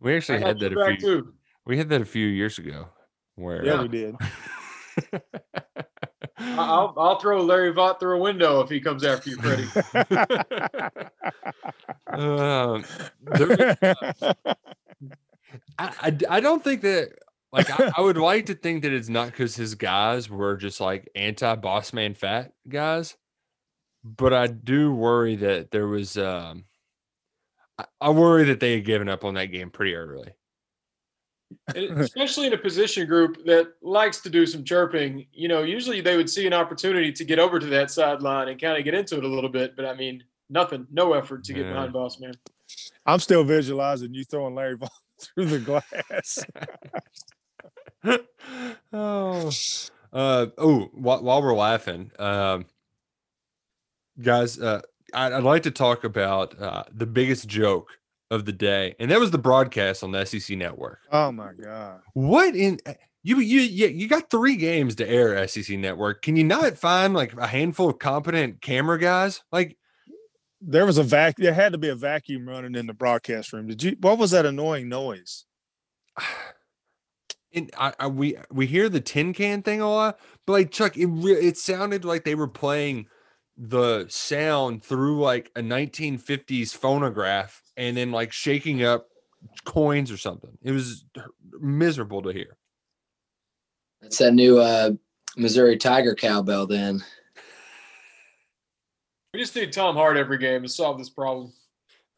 E: We actually
H: I
E: had that a few.
H: too.
E: We had that a few years ago. Where
F: Yeah,
E: uh,
F: we did.
H: I- I'll I'll throw Larry Vaught through a window if he comes after you, Freddie. *laughs*
E: um, there- *laughs* I, I, I don't think that like I, I would *laughs* like to think that it's not because his guys were just like anti boss man fat guys, but I do worry that there was um I, I worry that they had given up on that game pretty early.
H: Especially in a position group that likes to do some chirping. You know, usually they would see an opportunity to get over to that sideline and kind of get into it a little bit. But I mean, nothing, no effort to get
E: Yeah.
H: behind Boss Man.
F: I'm still visualizing you throwing Larry Vaught *laughs* through the glass. *laughs* *laughs*
E: oh, uh, oh! While, while we're laughing, um, guys, uh, I'd, I'd like to talk about uh, the biggest joke of the day, and that was the broadcast on the SEC Network.
F: oh my god!
E: What in you you you, you got three games to air SEC Network? Can you not find like a handful of competent camera guys? Like,
F: There was a vac. There had to be a vacuum running in the broadcast room. Did you? What was that annoying noise? *sighs* *sighs* *sighs*
E: and I, I we we hear the tin can thing a lot, but like Chuck, it re- it sounded like they were playing the sound through like a 1950s phonograph and then like shaking up coins or something. It was miserable to hear.
G: That's that new uh, Missouri Tiger cowbell. Then
H: We just need Tom Hart every game to solve this problem.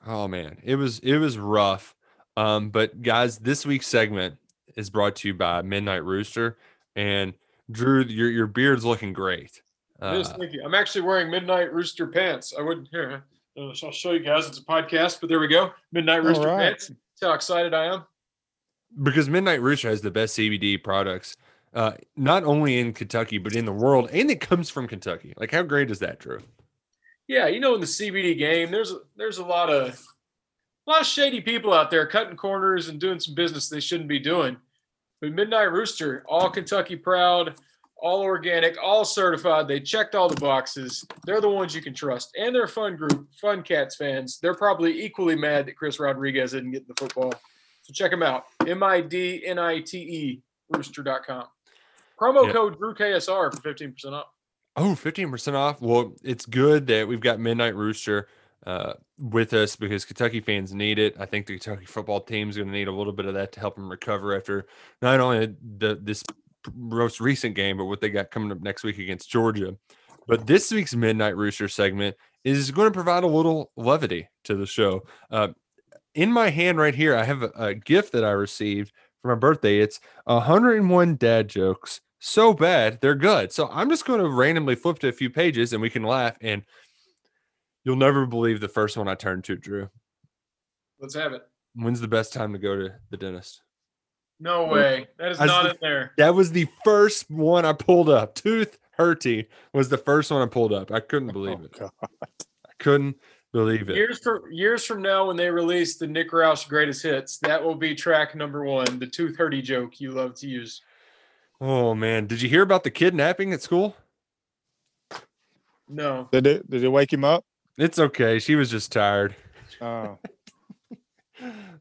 E: Oh man, it was it was rough. Um, but guys, this week's segment is brought to you by Midnight Rooster and Drew. Your your beard's looking great.
H: Yes,
E: Uh,
H: thank you. I'm actually wearing Midnight Rooster pants. I wouldn't here. uh, I'll show you guys. It's a podcast, but there we go. Midnight Rooster
F: right.
H: pants. That's how excited I am.
E: because Midnight Rooster has the best CBD products, uh, not only in Kentucky but in the world, and it comes from Kentucky. Like, how great is that, Drew?
H: Yeah, you know, in the CBD game, there's there's a lot of a lot of shady people out there cutting corners and doing some business they shouldn't be doing. But Midnight Rooster, all Kentucky proud, all organic, all certified. They checked all the boxes. They're the ones you can trust, and they're a fun group, fun Cats fans. They're probably equally mad that Chris Rodriguez didn't get the football. So check them out. M I D N I T E Rooster.com. Promo
E: Yeah.
H: code Drew KSR for 15% off.
E: Oh, 15% off. Well, it's good that we've got Midnight Rooster uh, with us because Kentucky fans need it. I think the Kentucky football team is going to need a little bit of that to help them recover after not only the this most recent game, but what they got coming up next week against Georgia. But this week's Midnight Rooster segment is going to provide a little levity to the show. Uh, in my hand right here, I have a, a gift that I received for my birthday. It's 101 dad jokes. So bad, they're good. So I'm just going to randomly flip to a few pages and we can laugh. And you'll never believe the first one I turned to, Drew.
H: Let's have it.
E: When's the best time to go to the dentist?
H: No way. That is
E: I
H: not
E: see-
H: in there.
E: That was the first one I pulled up. Tooth hurting was the first one I pulled up. I couldn't oh, believe
F: Oh,
E: it.
F: God.
E: I couldn't believe it.
H: Years from years from now, when they release the Nick Roush greatest hits, that will be track number one. The tooth hurty joke you love to use.
E: Oh man, did you hear about the kidnapping at school?
H: No.
F: Did it? Did it wake him up?
E: It's okay. She was just tired.
F: Oh, *laughs*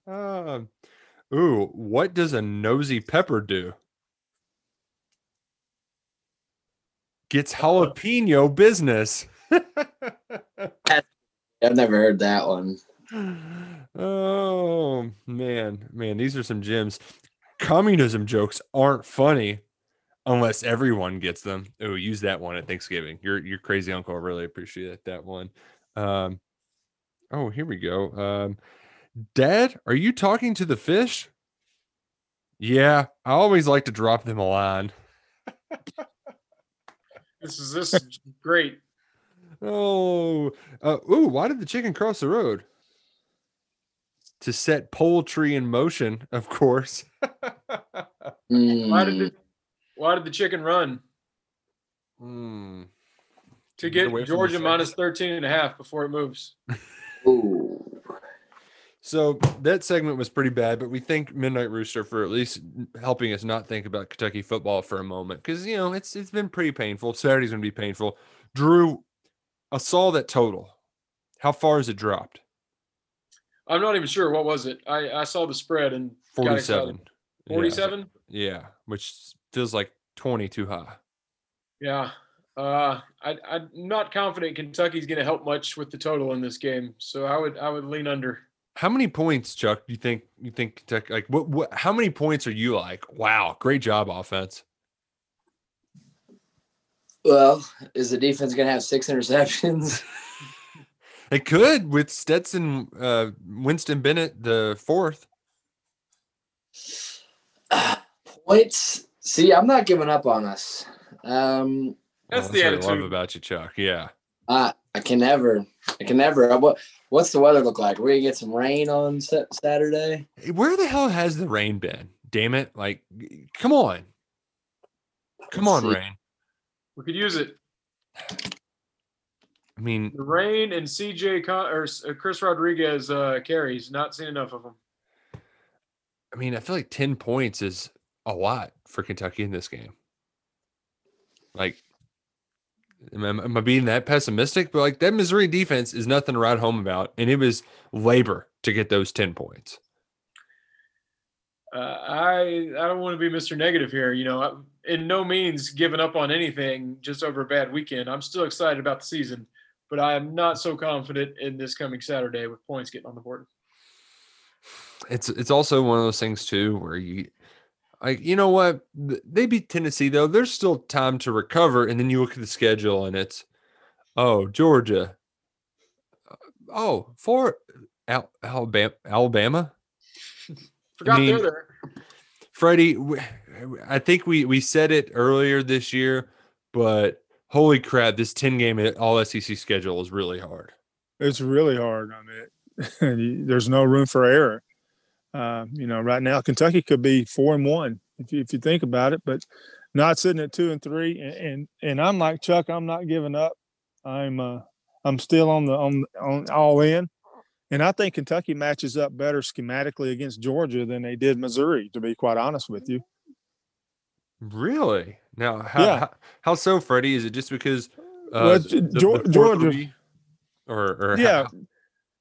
E: Um, ooh, what does a nosy pepper do? Gets jalapeno business. *laughs*
G: I've never heard that one. *gasps*
E: oh man, man, these are some gems. Communism jokes aren't funny unless everyone gets them. Oh, use that one at Thanksgiving. Your your crazy uncle will really appreciate that one. Um, oh, here we go. Um, Dad, are you talking to the fish? Yeah, I always like to drop them a line.
H: This is this is great.
E: Oh, uh, ooh, why did the chicken cross the road? To set poultry in motion, of course. *laughs*
H: Why did
G: Mm,
H: the why did the chicken run?
E: Hmm.
H: To
E: Get
H: get
E: away from the
H: Georgia
E: second.
H: minus 13 and a half before it moves.
G: ooh.
E: So that segment was pretty bad, but we thank Midnight Rooster for at least helping us not think about Kentucky football for a moment because you know it's it's been pretty painful. Saturday's gonna be painful. Drew, I saw that total. How far has it dropped?
H: I'm not even sure. What was it? I, I saw the spread and got excited.
E: Forty-seven. Yeah,
H: 47?
E: Yeah, which feels like twenty too high.
H: Yeah. Uh, I, I'm not confident Kentucky's going to help much with the total in this game. So I would I would lean under.
E: How many points, Chuck? Do you think you think Kentucky like what, what? How many points are you like? Wow, great job, offense.
G: Well, is the defense going to have six interceptions? *laughs*
E: It could with Stetson, uh, Winston Bennett, the fourth. *sighs*
G: Points. See, I'm not giving up on us. Um,
H: That's the
E: what I love
H: attitude.
E: about you, Chuck. Yeah.
G: I I can never. I can never. uh, What What's the weather look like? We're gonna get some rain on Saturday.
E: Where the hell has the rain been? Damn it! Like, come on, come on,
G: See.
E: rain.
H: We could use it.
E: I mean,
H: The rain and CJ Con- or uh, Chris Rodriguez uh, carries. Not seen enough of them.
E: I mean, I feel like ten points is a lot for Kentucky in this game. Like, am I, am I being that pessimistic? But like that Missouri defense is nothing to write home about, and it was labor to get those ten points.
H: Uh, I I don't want to be Mr. Negative here. You know, I'm in no means giving up on anything just over a bad weekend. I'm still excited about the season, but I am not so confident in this coming Saturday with points getting on the board.
E: it's it's also one of those things too where you like you know what they beat Tennessee though there's still time to recover and then you look at the schedule and it's oh Georgia uh, oh for Al- Alabama Alabama
H: Forgot
E: mean-
H: they're there.
E: Freddie w- I think we we said it earlier this year but holy crap this 10 game all SEC schedule is really hard
F: it's really hard. I mean, you- there's no room for error. Uh, you know, right now Kentucky could be four and one if you, if you think about it, but not sitting at two and three. And and, and I'm like Chuck. I'm not giving up. I'm uh, I'm still on the on on all in. And I think Kentucky matches up better schematically against Georgia than they did Missouri. To be quite honest with you,
E: Really? Now, how,
F: Yeah.
E: how, how so, Freddie? Is it just because uh,
F: Well,
E: the-
F: G-
E: the-
F: Georgia-
E: or or
F: yeah.
E: how-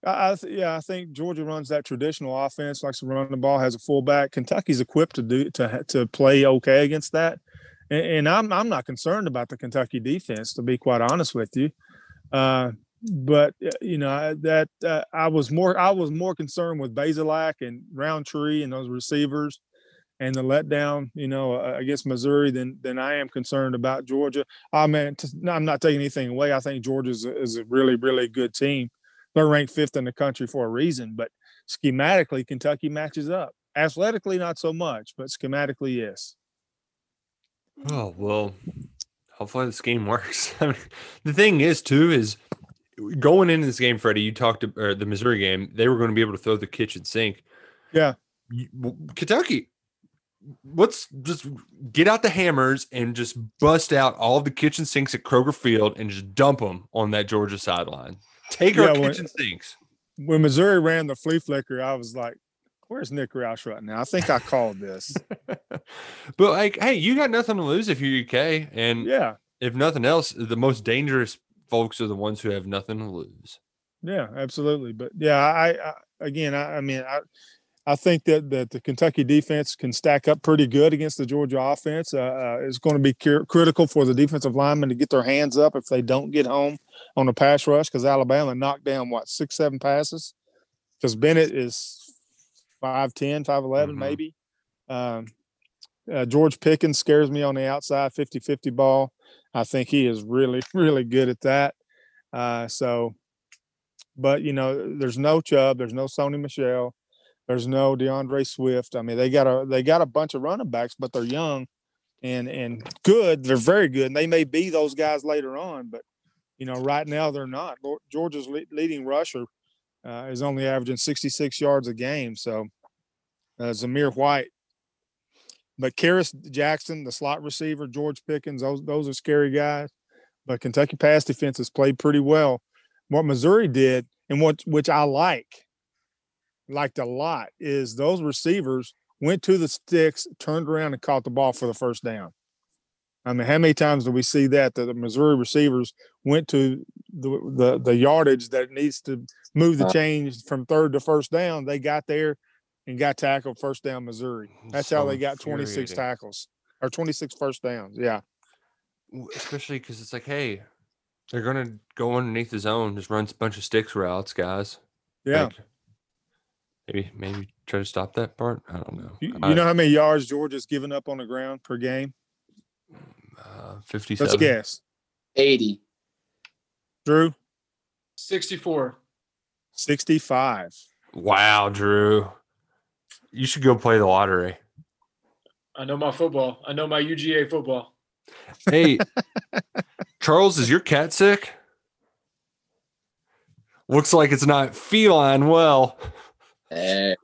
F: I, I yeah, I think Georgia runs that traditional offense, likes to run the ball, has a fullback. Kentucky's equipped to do to to play okay against that, and, and I'm I'm not concerned about the Kentucky defense, to be quite honest with you. Uh, but you know that uh, I was more I was more concerned with Bazelak and Rountree and those receivers, and the letdown, you know, uh, against Missouri than than I am concerned about Georgia. I mean, I'm not taking anything away. I think Georgia is a, is a really really good team they're ranked fifth in the country for a reason. But schematically, Kentucky matches up. Athletically, not so much, but schematically, yes.
E: Oh well, hopefully this game *laughs* works. I mean, the thing is, too, is going into this game, Freddie. You talked to or the Missouri game; they were going to be able to throw the kitchen sink.
F: Yeah,
E: Kentucky. Let's just get out the hammers and just bust out all the kitchen sinks at Kroger Field and just dump them on that Georgia sideline. Take our
F: Yeah, when-
E: kitchen sinks.
F: when Missouri ran the flea flicker, I was like, "Where's Nick Roush right now?" I think I called this. *laughs*
E: but like, hey, you got nothing to lose if you're UK, and
F: yeah,
E: if nothing else, the most dangerous folks are the ones who have nothing to lose.
F: yeah, absolutely. But yeah, I, I again, I, I mean, I, I think that that the Kentucky defense can stack up pretty good against the Georgia offense. Uh, uh, it's going to be cur- critical for the defensive linemen to get their hands up if they don't get home on the pass rush because Alabama knocked down what six, seven passes because Bennett is 5'10", 5'11",
E: Mhm.
F: maybe. Um, uh, George Pickens scares me on the outside 50-50 ball. I think he is really, *laughs* really good at that. Uh, so, but you know, there's no Chubb, there's no Sony Michel, there's no D'Andre Swift. I mean, they got a they got a bunch of running backs, but they're young and and good. They're very good, and they may be those guys later on. But you know, right now they're not. Georgia's le- leading rusher uh, is only averaging 66 yards a game. So uh, Zamir White, but Kearis Jackson, the slot receiver, George Pickens, those those are scary guys. But Kentucky pass defense has played pretty well. What Missouri did, and what which I like, liked a lot, is those receivers went to the sticks, turned around, and caught the ball for the first down. I mean, how many times do we see that that the Missouri receivers went to the the, the yardage that needs to move the uh, change from third to first down? They got there and got tackled first down Missouri. Mm, That's how they got 26 tackles or 26 first downs. Yeah.
E: Especially because it's like, hey, they're gonna go underneath the zone, just run a bunch of sticks routes, guys.
F: Yeah.
E: Like, maybe maybe try to stop that part. I don't know.
F: You,
E: I-
F: know how many yards Georgia's given up on the ground per game?
E: uh, fifty-seven.
F: Let's guess.
G: 80.
F: Drew,
H: 64.
F: 65.
E: Wow, Drew, you should go play the lottery.
H: I know my football. I know my UGA football.
E: Hey, *laughs* Charles, is your cat sick? Looks like it's not feline well.
G: I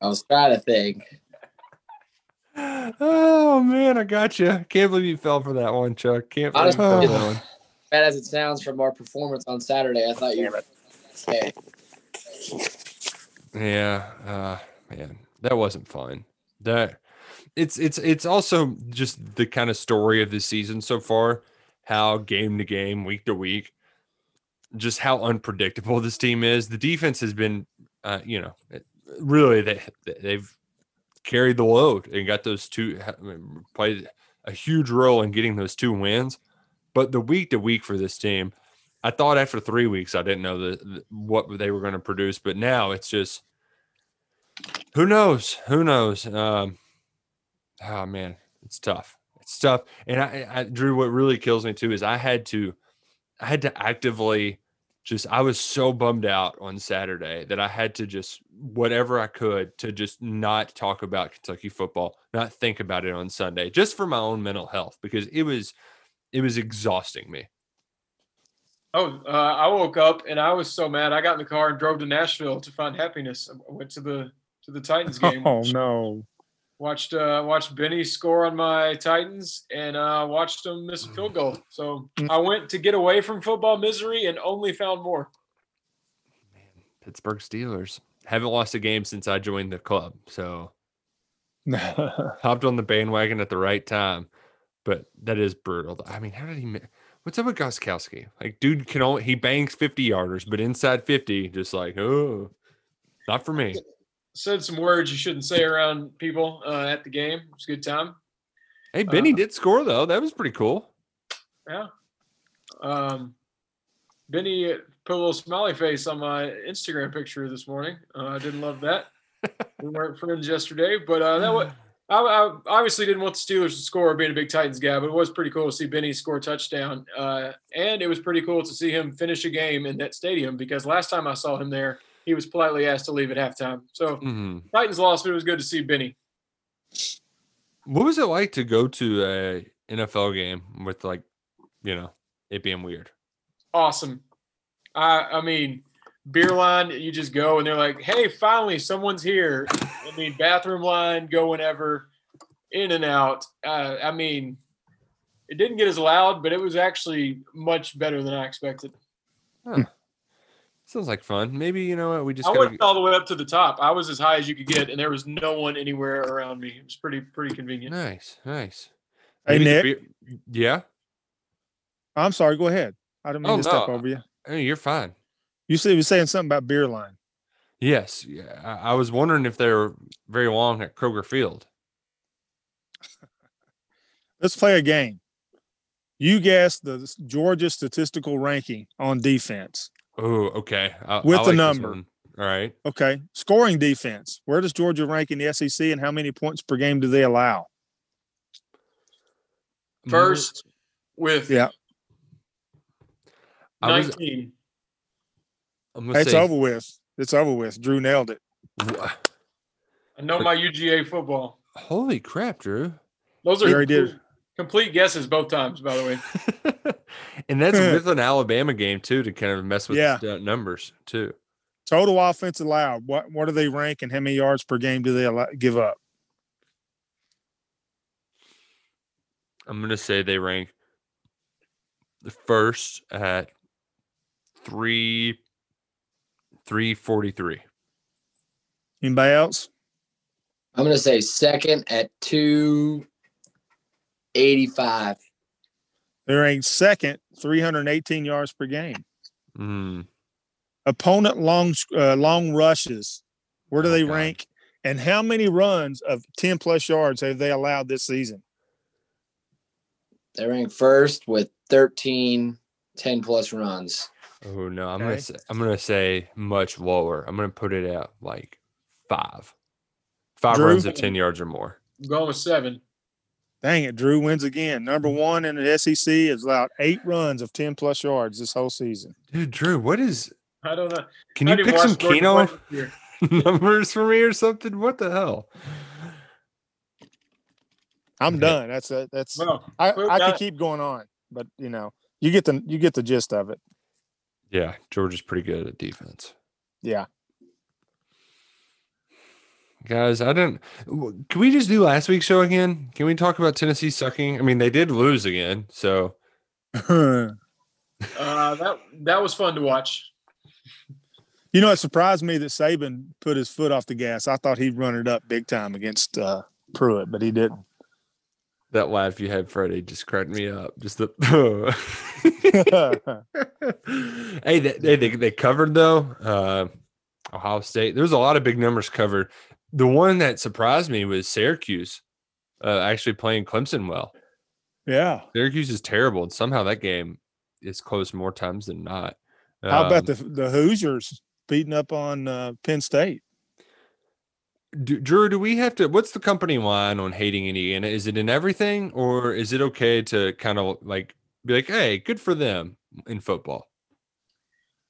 G: was trying to think.
E: Oh man, I got you. Can't believe you fell for that one, Chuck. Can't believe you fell for that one. *laughs*
G: Bad as it sounds from our performance on Saturday, I thought you were.
E: Yeah, uh, man, that wasn't fun. That it's it's it's also just the kind of story of the season so far. How game to game, week to week, just how unpredictable this team is. The defense has been, uh, you know, it- really they they've carried the load and got those two played a huge role in getting those two wins. But the week to week for this team, I thought after three weeks I didn't know the, the- what they were going to produce, but now it's just who knows? Who knows? Um, oh man, it's tough. It's tough. And I, I, Drew, what really kills me too is I had to, I had to actively just. I was so bummed out on Saturday that I had to just whatever I could to just not talk about Kentucky football, not think about it on Sunday, just for my own mental health because it was, it was exhausting me.
H: Oh, uh, I woke up and I was so mad. I got in the car and drove to Nashville to find happiness. I went to the to the Titans *laughs* game.
F: Oh, no.
H: Watched uh, watched Benny score on my Titans and uh, watched him miss a field goal. So I went to get away from football misery and only found more.
E: Man, Pittsburgh Steelers haven't lost a game since I joined the club, so *laughs* hopped on the bandwagon at the right time. But that is brutal. I mean, how did he? What's up with Gostkowski? Like, dude can only he bangs fifty yarders, but inside fifty, just like oh, not for me.
H: Said some words you shouldn't say around people uh, at the game. It was a good time.
E: Hey, Benny
H: Uh,
E: did score though. That was pretty cool.
H: Yeah. Um, Benny put a little smiley face on my Instagram picture this morning. Uh, I didn't love that. *laughs* we weren't friends yesterday, but uh, that was. I, I obviously didn't want the Steelers to score, being a big Titans guy, but it was pretty cool to see Benny score a touchdown. Uh, and it was pretty cool to see him finish a game in that stadium because last time I saw him there, he was politely asked to leave at halftime. So
E: Mhm.
H: Titans lost, but it was good to see Benny.
E: What was it like to go to a NFL game with like, you know, it being weird?
H: Awesome. I I mean, beer line, you just go and they're like, hey, finally someone's here. I mean, bathroom line, go whenever, in and out. Uh, I mean, it didn't get as loud, but it was actually much better than I expected.
E: Sounds like fun. Maybe you know what we just
H: I
E: gotta
H: went all the way up to the top. I was as high as you could get, and there was no one anywhere around me. It was pretty pretty convenient.
E: nice, nice.
F: Hey,
E: Maybe
F: Nick.
E: beer- yeah.
F: I'm sorry. Go ahead. I didn't mean
E: Oh,
F: to step over you.
E: Hey, you're fine.
F: You said you were saying something about beer line.
E: Yes, yeah. I, I was wondering if they were very long at Kroger Field. *laughs*
F: Let's play a game. You guess the Georgia statistical ranking on defense.
E: Oh, okay. I,
F: With
E: I
F: the
E: like this
F: number.
E: All right.
F: Okay. Scoring defense. Where does Georgia rank in the SEC and how many points per game do they allow?
H: First with
F: Yeah.
E: I was-
H: 19.
E: I'm
F: It's
E: say,
F: over with. It's over with. Drew nailed it.
E: Wha-
H: I know my UGA football.
E: Holy crap, Drew!
H: Those are
F: He already did.
H: Complete guesses both times, by the way. *laughs*
E: and that's *laughs* with an Alabama game too to kind of mess with
F: Yeah.
E: the uh, numbers too.
F: Total offense allowed. What what do they rank and how many yards per game do they allow, give up?
E: I'm gonna say they rank the first at three three forty three.
F: Anybody else?
G: I'm gonna say second at two eighty five.
F: They rank second, 318 yards per game.
E: Mm,
F: Opponent long uh, long rushes. Where do
E: Oh,
F: they
E: God.
F: rank? And how many runs of 10 plus yards have they allowed this season?
G: They rank first with 13 10 plus runs.
E: oh no, I'm gonna say I'm gonna say much lower. I'm gonna put it at like five. Five
F: Drew?
E: runs of ten yards or more.
H: I'm going with seven.
F: Dang it, Drew wins again. Number mm-hmm. one in the SEC has allowed eight runs of 10 plus yards this whole season.
E: Dude, Drew, what is
H: I don't know.
E: can
H: I
E: you pick some
H: Georgia
E: Keno
H: play this year. *laughs*
E: numbers for me or something? What the hell?
F: I'm
E: Yeah.
F: done. That's it. That's
H: Well,
F: I, I could keep going on, but you know, you get the you get the gist of it.
E: Yeah, Georgia's pretty good at defense.
F: Yeah.
E: Guys, I didn't. Can we just do last week's show again? Can we talk about Tennessee sucking? I mean, they did lose again, so *laughs*
H: uh, that that was fun to watch.
F: You know, it surprised me that Saban put his foot off the gas. I thought he'd run it up big time against uh, Pruitt, but he didn't.
E: that laugh you had, Freddie, just cracked me up. Just the. *laughs* *laughs* hey, they, they they they covered though. Uh, Ohio State. There was a lot of big numbers covered. The one that surprised me was Syracuse, uh, actually playing Clemson well.
F: yeah.
E: Syracuse is terrible, and somehow that game is close more times than not.
F: How about
E: Um,
F: the the Hoosiers beating up on uh, Penn State?
E: do, Drew? Do we have to? What's the company line on hating Indiana? Is it in everything, or is it okay to kind of like be like, "Hey, good for them in football"?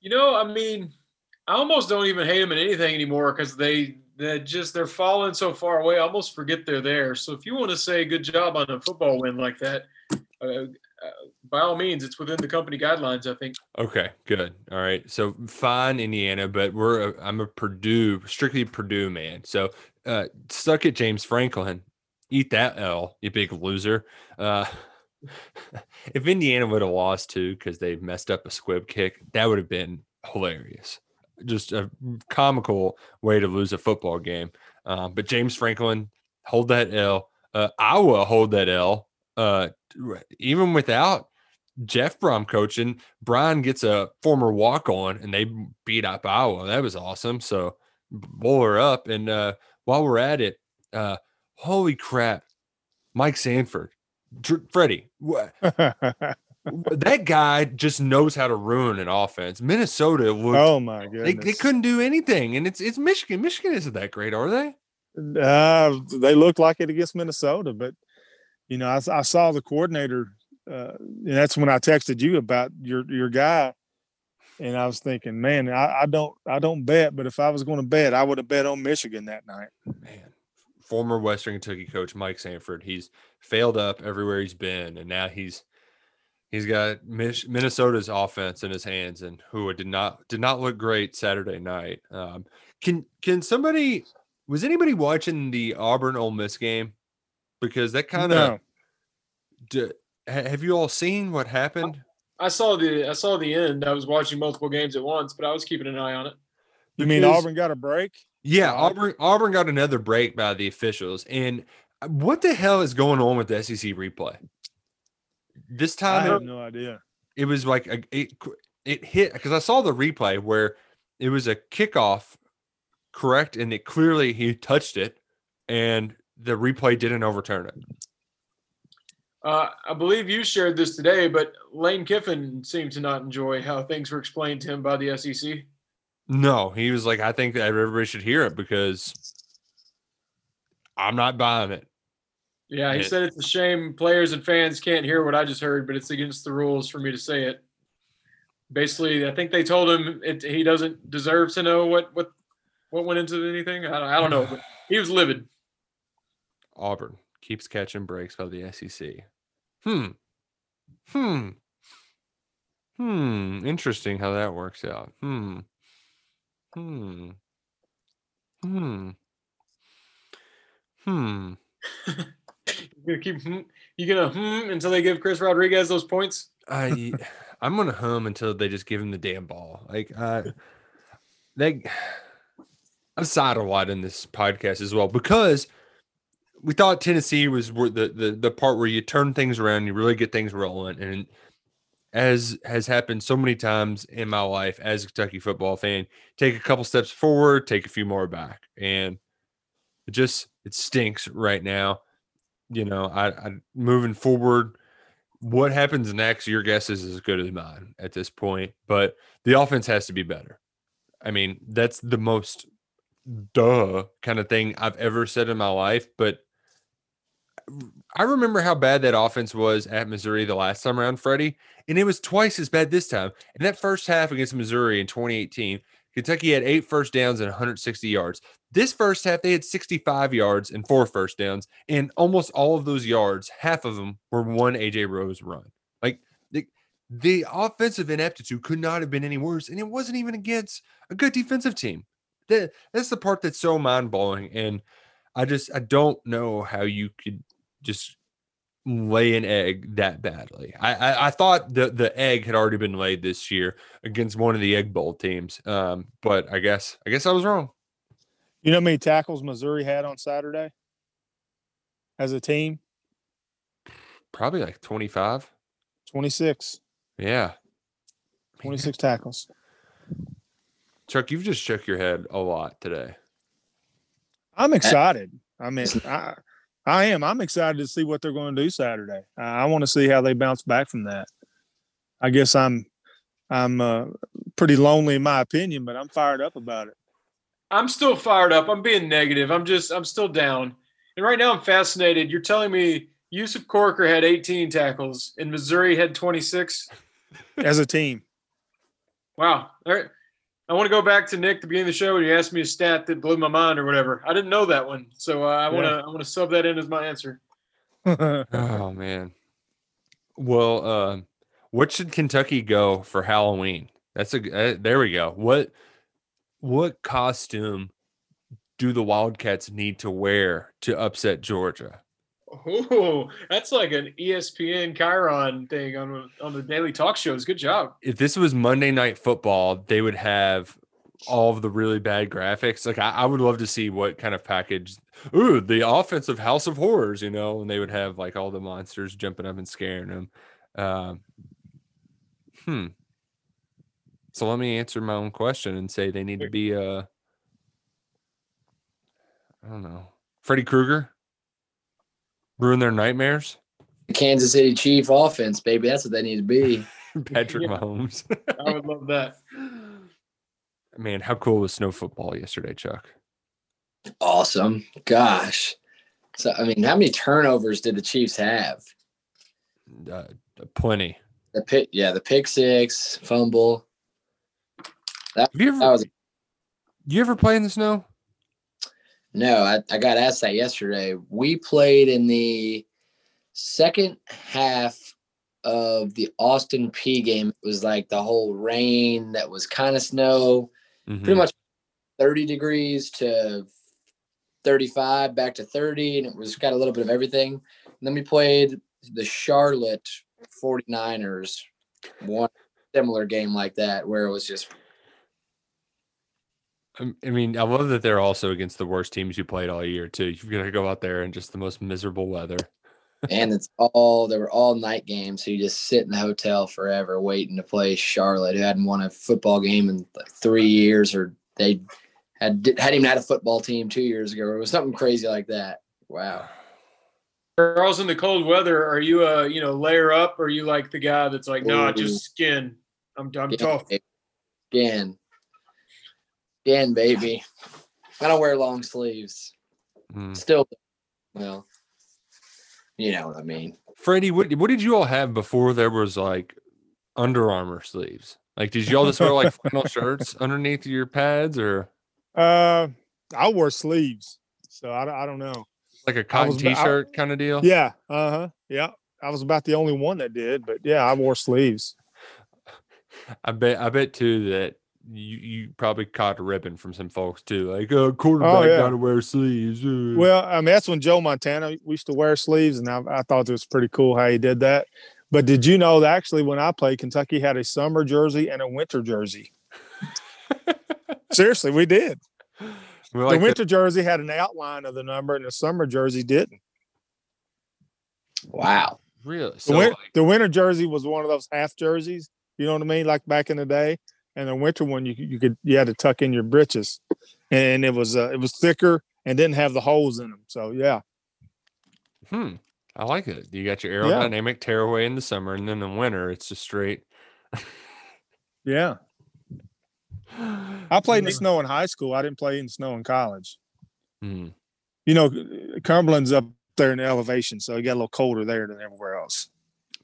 H: You know, I mean, I almost don't even hate them in anything anymore because they they just they're falling so far away. I almost forget they're there. So if you want to say good job on a football win like that, uh, uh, by all means, it's within the company guidelines. I think.
E: Okay, good. All right. So fine, Indiana, but we're a, I'm a Purdue, strictly Purdue man. So uh, stuck at James Franklin. Eat that L, you big loser. Uh, *laughs* if Indiana would have lost too because they messed up a squib kick, that would have been hilarious. Just a comical way to lose a football game. Um, but James Franklin hold that L. Uh, Iowa hold that L. Uh, even without Jeff Brohm coaching, Brian gets a former walk on and they beat up Iowa. That was awesome. So boiler up. And uh, while we're at it, uh, holy crap, Mike Sanford, Dr- Freddie, wha- *laughs* that guy just knows how to ruin an offense. Minnesota
F: oh my
E: they,
F: goodness!
E: they couldn't do anything. And it's it's Michigan. Michigan isn't that great, are they?
F: Uh, they looked like it against Minnesota, but you know, I saw the coordinator, uh, and that's when I texted you about your your guy and I was thinking, man, I, I don't I don't bet, but if I was going to bet, I would have bet on Michigan that night.
E: Man, former Western Kentucky coach Mike Sanford, he's failed up everywhere he's been, and now he's he's got Minnesota's offense in his hands, and who did not did not look great Saturday night. Um, can can somebody was anybody watching the Auburn Ole Miss game? Because that kind of no. have you all seen what happened?
H: I saw the I saw the end. I was watching multiple games at once, but I was keeping an eye on it.
F: You mean Auburn got a break?
E: Yeah, Auburn Auburn got another break by the officials. And uh, what the hell is going on with the SEC replay? This time,
F: I have it, no idea.
E: It was like a, it it hit because I saw the replay where it was a kickoff, correct, and it clearly he touched it, and the replay didn't overturn it.
H: Uh, I believe you shared this today, but Lane Kiffin seemed to not enjoy how things were explained to him by the SEC.
E: No, he was like, I think that everybody should hear it because I'm not buying it.
H: Yeah, he it, said it's a shame players and fans can't hear what I just heard, but it's against the rules for me to say it. Basically, I think they told him it, he doesn't deserve to know what what what went into anything. I don't, I don't know, but *sighs* he was livid.
E: Auburn keeps catching breaks by the SEC. Hmm. Hmm. Hmm. Interesting how that works out. Hmm. Hmm. Hmm. Hmm. *laughs*
H: you gonna keep hmm, you gonna hmm until they give Chris Rodriguez those points?
E: I I'm gonna hum until they just give him the damn ball. Like uh they I've sided a lot in this podcast as well because we thought Tennessee was the, the the part where you turn things around, you really get things rolling, and as has happened so many times in my life as a Kentucky football fan, take a couple steps forward, take a few more back, and it just it stinks right now. You know, I, I moving forward. What happens next? Your guess is as good as mine at this point. But the offense has to be better. I mean, that's the most duh kind of thing I've ever said in my life. But I remember how bad that offense was at Missouri the last time around, Freddie, and it was twice as bad this time. In that first half against Missouri in 2018, Kentucky had eight first downs and 160 yards. This first half, they had 65 yards and four first downs, and almost all of those yards, half of them were one AJ Rose run. Like the, the offensive ineptitude could not have been any worse, and it wasn't even against a good defensive team. That, that's the part that's so mind blowing, and I just I don't know how you could just lay an egg that badly. I, I, I thought the the egg had already been laid this year against one of the Egg Bowl teams, um, but I guess I guess I was wrong.
F: You know how many tackles Missouri had on Saturday as a team?
E: Probably like 25.
F: 26.
E: Yeah.
F: 26 tackles.
E: Chuck, you've just shook your head a lot today.
F: I'm excited. I mean, I, I am. I'm excited to see what they're going to do Saturday. I want to see how they bounce back from that. I guess I'm I'm uh, pretty lonely in my opinion, but I'm fired up about it.
H: I'm still fired up. I'm being negative. I'm just I'm still down. And right now I'm fascinated. You're telling me Yusuf Corker had 18 tackles and Missouri had 26
F: as a team.
H: Wow. All right. I want to go back to Nick the beginning of the show when you asked me a stat that blew my mind or whatever. I didn't know that one, so uh, I want to I want to sub that in as my answer. *laughs*
E: oh man. Well, uh, what should Kentucky go for Halloween? That's a uh, there we go. What what costume do the Wildcats need to wear to upset Georgia?
H: Oh, that's like an ESPN Chiron thing on on the daily talk shows. Good job.
E: If this was Monday Night Football, they would have all of the really bad graphics. Like I, I would love to see what kind of package. Ooh, the offensive House of Horrors, you know, and they would have like all the monsters jumping up and scaring them. Um, hmm. So let me answer my own question and say they need to be uh I don't know. Freddy Krueger? Ruin their nightmares.
G: The Kansas City Chief offense, baby. That's what they need to be. *laughs*
E: Patrick yeah. Mahomes. *laughs*
H: I would love that.
E: Man, how cool was snow football yesterday, Chuck?
G: Awesome. Gosh. So, I mean, how many turnovers did the Chiefs have?
E: Uh, plenty.
G: The pick, yeah, the pick six, fumble. That,
E: Have you ever
G: that was
E: you ever play in the snow?
G: No. I, I got asked that yesterday. We played in the second half of the Austin Peay game. It was like the whole rain that was kind of snow,
E: Mhm.
G: pretty much 30 degrees to 35 back to 30 and it was got a little bit of everything and then we played the charlotte 49ers one similar game like that where it was just
E: I mean, I love that they're also against the worst teams you played all year too. You've got to go out there in just the most miserable weather.
G: and it's all they were all night games so you just sit in the hotel forever waiting to play charlotte who hadn't won a football game in like three years or they had hadn't even had a football team two years ago or it was something crazy like that wow
H: Charles, in the cold weather, are you a you know layer up, or are you like the guy that's like, no, nah, just skin? I'm I'm
G: Yeah,
H: tough.
G: Skin. Skin, baby. I don't wear long sleeves.
E: Mm.
G: Still, well, you know what I mean.
E: Freddie, what what did you all have before there was like Under Armour sleeves? Like, did y'all just wear like *laughs* flannel shirts underneath your pads, or
F: Uh, I wore sleeves, so I, don't- I don't know.
E: like a cotton
F: was- I-
E: t-shirt kind of deal?
F: Yeah, uh huh. Yeah, I was about the only one that did, but yeah, I wore sleeves.
E: I bet I bet too that you you probably caught a ribbon from some folks too. Like, uh, quarterback
F: Oh, yeah.
E: gotta wear sleeves. uh."
F: Well, I mean, that's when Joe Montana we used to wear sleeves, and I, I thought it was pretty cool how he did that. But did you know that actually when I played, Kentucky had a summer jersey and a winter jersey? Seriously, we did.
E: We like
F: the
E: the-
F: winter jersey had an outline of the number, and the summer jersey didn't.
G: Wow.
E: really
F: The,
E: so
F: win-
E: like,
F: the winter jersey was one of those half jerseys. You know what I mean? Like back in the day. And the winter one, you you could you had to tuck in your breeches, and it was uh, it was thicker and didn't have the holes in them. So yeah,
E: hmm, I like it. You got your
F: Yeah.
E: aerodynamic tearaway in the summer, and then in winter it's just straight. *laughs*
F: yeah. I played in the snow in high school. I didn't play in the snow in college.
E: Hmm.
F: You know, Cumberland's up there in the elevation, so it got a little colder there than everywhere else.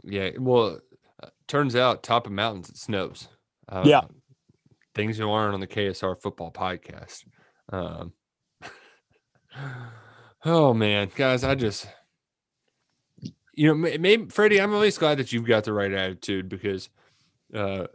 E: Yeah. Well, uh, turns out top of mountains it snows. Uh,
F: Yeah.
E: Things you learn on the KSR football podcast. Um, *sighs* oh man, guys, I just, you know, maybe Freddie, I'm at least glad that you've got the right attitude because uh,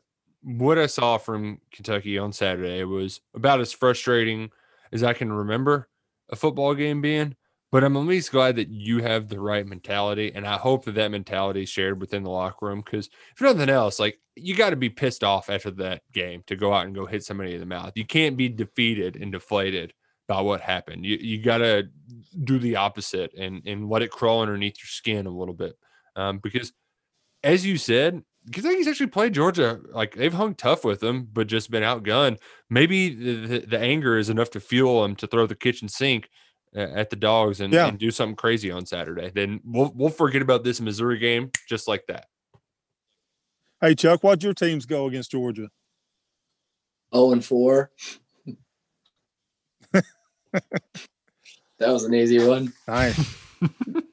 E: what I saw from Kentucky on Saturday was about as frustrating as I can remember a football game being. But I'm at least glad that you have the right mentality, and I hope that that mentality is shared within the locker room. Because if nothing else, like you got to be pissed off after that game to go out and go hit somebody in the mouth. You can't be defeated and deflated by what happened. You you got to do the opposite and and let it crawl underneath your skin a little bit. Um, because as you said, Kentucky's actually played Georgia like they've hung tough with them, but just been outgunned. Maybe the, the, the anger is enough to fuel them to throw the kitchen sink at the dogs and,
F: Yeah.
E: and do something crazy on Saturday. Then we'll we'll forget about this Missouri game just like that.
F: Hey Chuck, what'd your teams go against Georgia?
G: Oh and four. *laughs* that was an easy one.
F: Nice. *laughs* did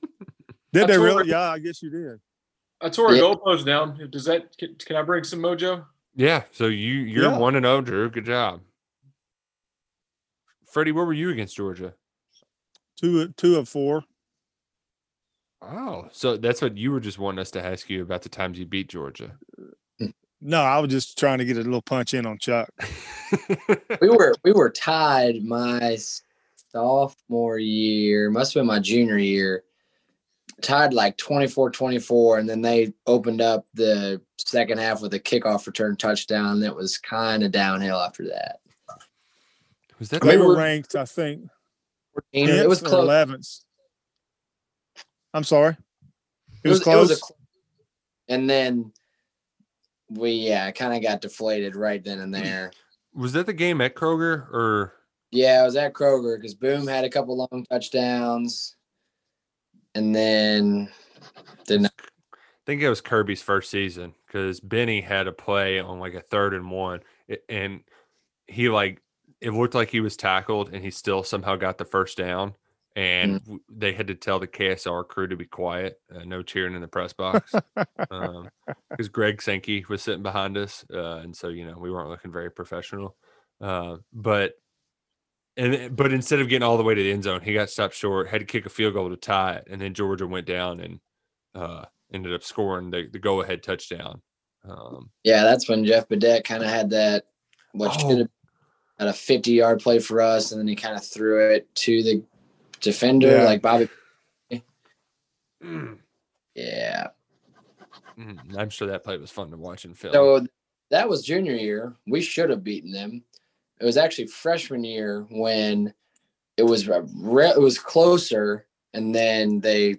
H: That's
F: they really?
H: we're-
F: Yeah, I guess you did.
H: I tore a
G: Yeah.
H: goalpost down. Does that can, can I bring some mojo?
E: Yeah. So you you're
F: Yeah.
E: one and zero, Drew. Good job, Freddie. Where were you against Georgia?
F: Two two of four.
E: Oh, so that's what you were just wanting us to ask you about the times you beat Georgia.
F: No, I was just trying to get a little punch in on Chuck. *laughs*
G: We were we were tied my sophomore year, must have been my junior year. Tied like 24-24, and then they opened up the second half with a kickoff return touchdown. That was kind of downhill after that.
E: Was that
G: I mean,
F: They were
G: we're-
F: ranked, I think,
G: It was
F: 10th
G: close.
F: 11th. I'm sorry. It,
G: It
F: was,
G: was,
F: close.
G: it was a, cl- and then we yeah kind of got deflated right then and there.
E: was that the game at Kroger or
G: Yeah, I was at Kroger because Boom had a couple long touchdowns, and then didn't.
E: I think it was Kirby's first season because Benny had a play on like a third and one, and he like it looked like he was tackled, and he still somehow got the first down, and w- they had to tell the KSR crew to be quiet, uh, no cheering in the press box, *laughs* because Greg Sankey was sitting behind us, uh, and so you know we weren't looking very professional. Uh, but and but instead of getting all the way to the end zone, he got stopped short, had to kick a field goal to tie it, and then Georgia went down and uh, ended up scoring the, the go ahead touchdown. Um,
G: Yeah, that's when Jeff Badet kind of had that what
E: Oh.
G: should have had a 50 yard play for us, and then he kind of threw it to the defender,
F: Yeah.
G: like Bobby.
E: mm,
G: Yeah.
E: mm, I'm sure that play was fun to watch and film.
G: So that was junior year. We should have beaten them. It was actually freshman year when it was re- it was closer, and then they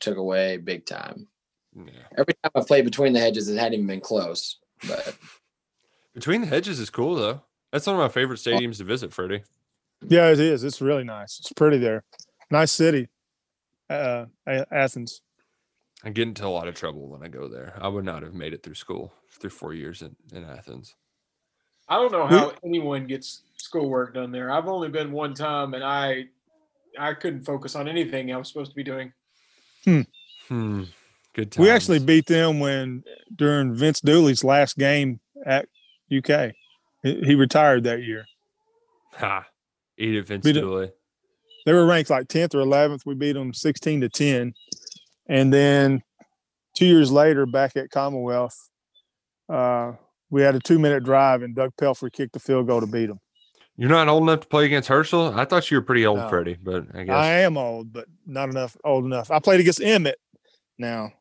G: took away big time.
E: yeah.
G: Every time I played between the hedges, it hadn't even been close. But *laughs*
E: Between the hedges is cool though. That's one of my favorite stadiums to visit, Freddie.
F: Yeah, it is. It's really nice. It's pretty there. Nice city. Uh, Athens.
E: I get into a lot of trouble when I go there. I would not have made it through school through four years in, in Athens.
H: I don't know how anyone gets schoolwork done there. I've only been one time, and I I couldn't focus on anything I was supposed to be doing.
E: Hmm. Good times.
F: We actually beat them when during Vince Dooley's last game at UK. He retired that year.
E: ha. Eat it, Vince Dooley.
F: They were ranked like 10th or 11th. We beat them 16 to 10. And then two years later, back at Commonwealth, uh, we had a two minute drive and Doug Pelfrey kicked the field goal to beat them.
E: You're not old enough to play against Herschel. I thought you were pretty old,
F: No.
E: Freddie, but I guess
F: I am old, but not enough old enough. I played against Emmitt now.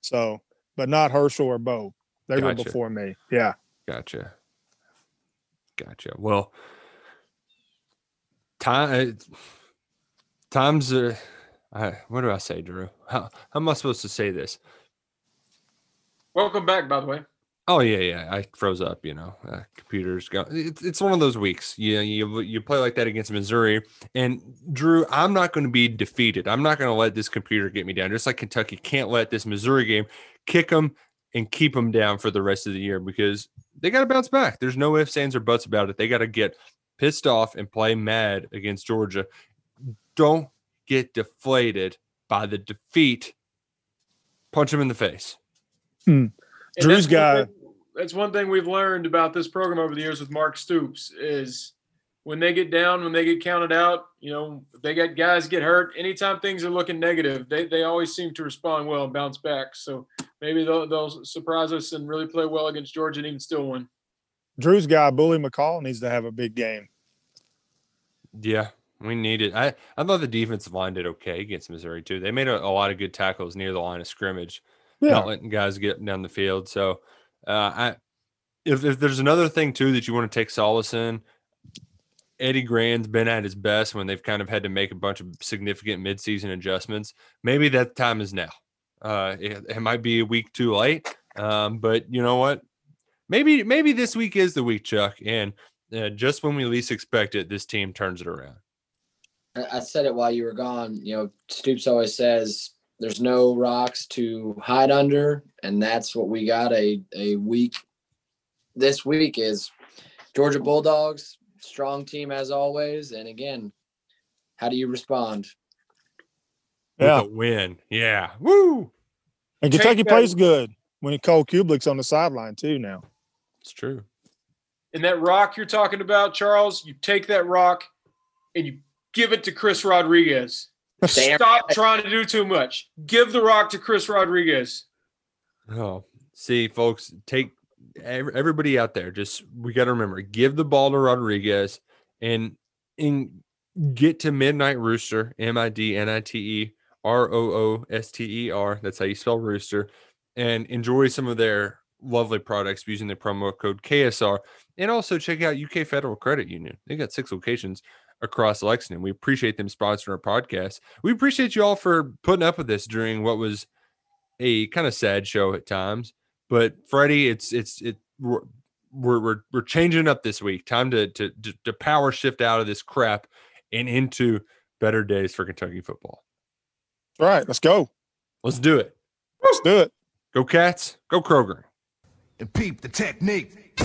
F: So, but not Herschel or Bo. They were before me. Yeah.
E: Gotcha. Gotcha. Well, time times uh, I, what do I say, Drew? How, how am I supposed to say this?
H: Welcome back, by the way.
E: Oh yeah, yeah. I froze up. You know, uh, computers go. It's, it's one of those weeks. You you you play like that against Missouri, and Drew, I'm not going to be defeated. I'm not going to let this computer get me down. Just like Kentucky can't let this Missouri game kick them and keep them down for the rest of the year because they got to bounce back. There's no ifs, ands, or buts about it. They got to get pissed off and play mad against Georgia. Don't get deflated by the defeat. Punch them in the face. Hmm.
H: And
F: Drew's
H: that's one
F: got-
H: thing- that's one thing we've learned about this program over the years with Mark Stoops is when they get down, when they get counted out, you know, they got guys get hurt. Anytime things are looking negative, they, they always seem to respond well and bounce back. So maybe they'll, they'll surprise us and really play well against Georgia and even still win.
F: Drew's guy, Bully McCall, needs to have a big game.
E: Yeah, we need it. I, I thought the defensive line did okay against Missouri too. They made a, a lot of good tackles near the line of scrimmage, not letting guys get down the field. So, uh, I if, if there's another thing too that you want to take solace in, Eddie Gran's been at his best when they've kind of had to make a bunch of significant midseason adjustments. Maybe that time is now. Uh, it, it might be a week too late, um, but you know what? Maybe maybe this week is the week, Chuck, and uh, just when we least expect it, this team turns it around.
G: I said it while you were gone. You know, Stoops always says there's no rocks to hide under, and that's what we got a a week. This week is Georgia Bulldogs, strong team as always, and again, how do you respond?
F: Yeah.
E: with a win. Yeah. Woo.
F: And
H: Take
F: Kentucky
H: that-
F: plays good when Cole Kubelik's on the sideline too now.
E: It's true.
H: And that rock you're talking about, Charles, you take that rock and you give it to Chris Rodriguez. *laughs*
G: Damn
H: Stop trying to do too much. Give the rock to Chris Rodriguez.
E: Oh, see, folks, take ev- everybody out there. Just we got to remember, give the ball to Rodriguez and and get to Midnight Rooster, M I D N I T E R O O S T E R. That's how you spell rooster, and enjoy some of their lovely products using the promo code KSR. And also check out UK Federal Credit Union. They got six locations across Lexington. We appreciate them sponsoring our podcast. We appreciate you all for putting up with this during what was a kind of sad show at times. But Freddie, it's it's it we're we're we're, we're changing up this week. Time to, to to to power shift out of this crap and into better days for Kentucky football.
F: All right, let's go.
E: Let's do it.
F: Let's do it.
E: Go Cats. Go Kroger.
C: And peep the technique.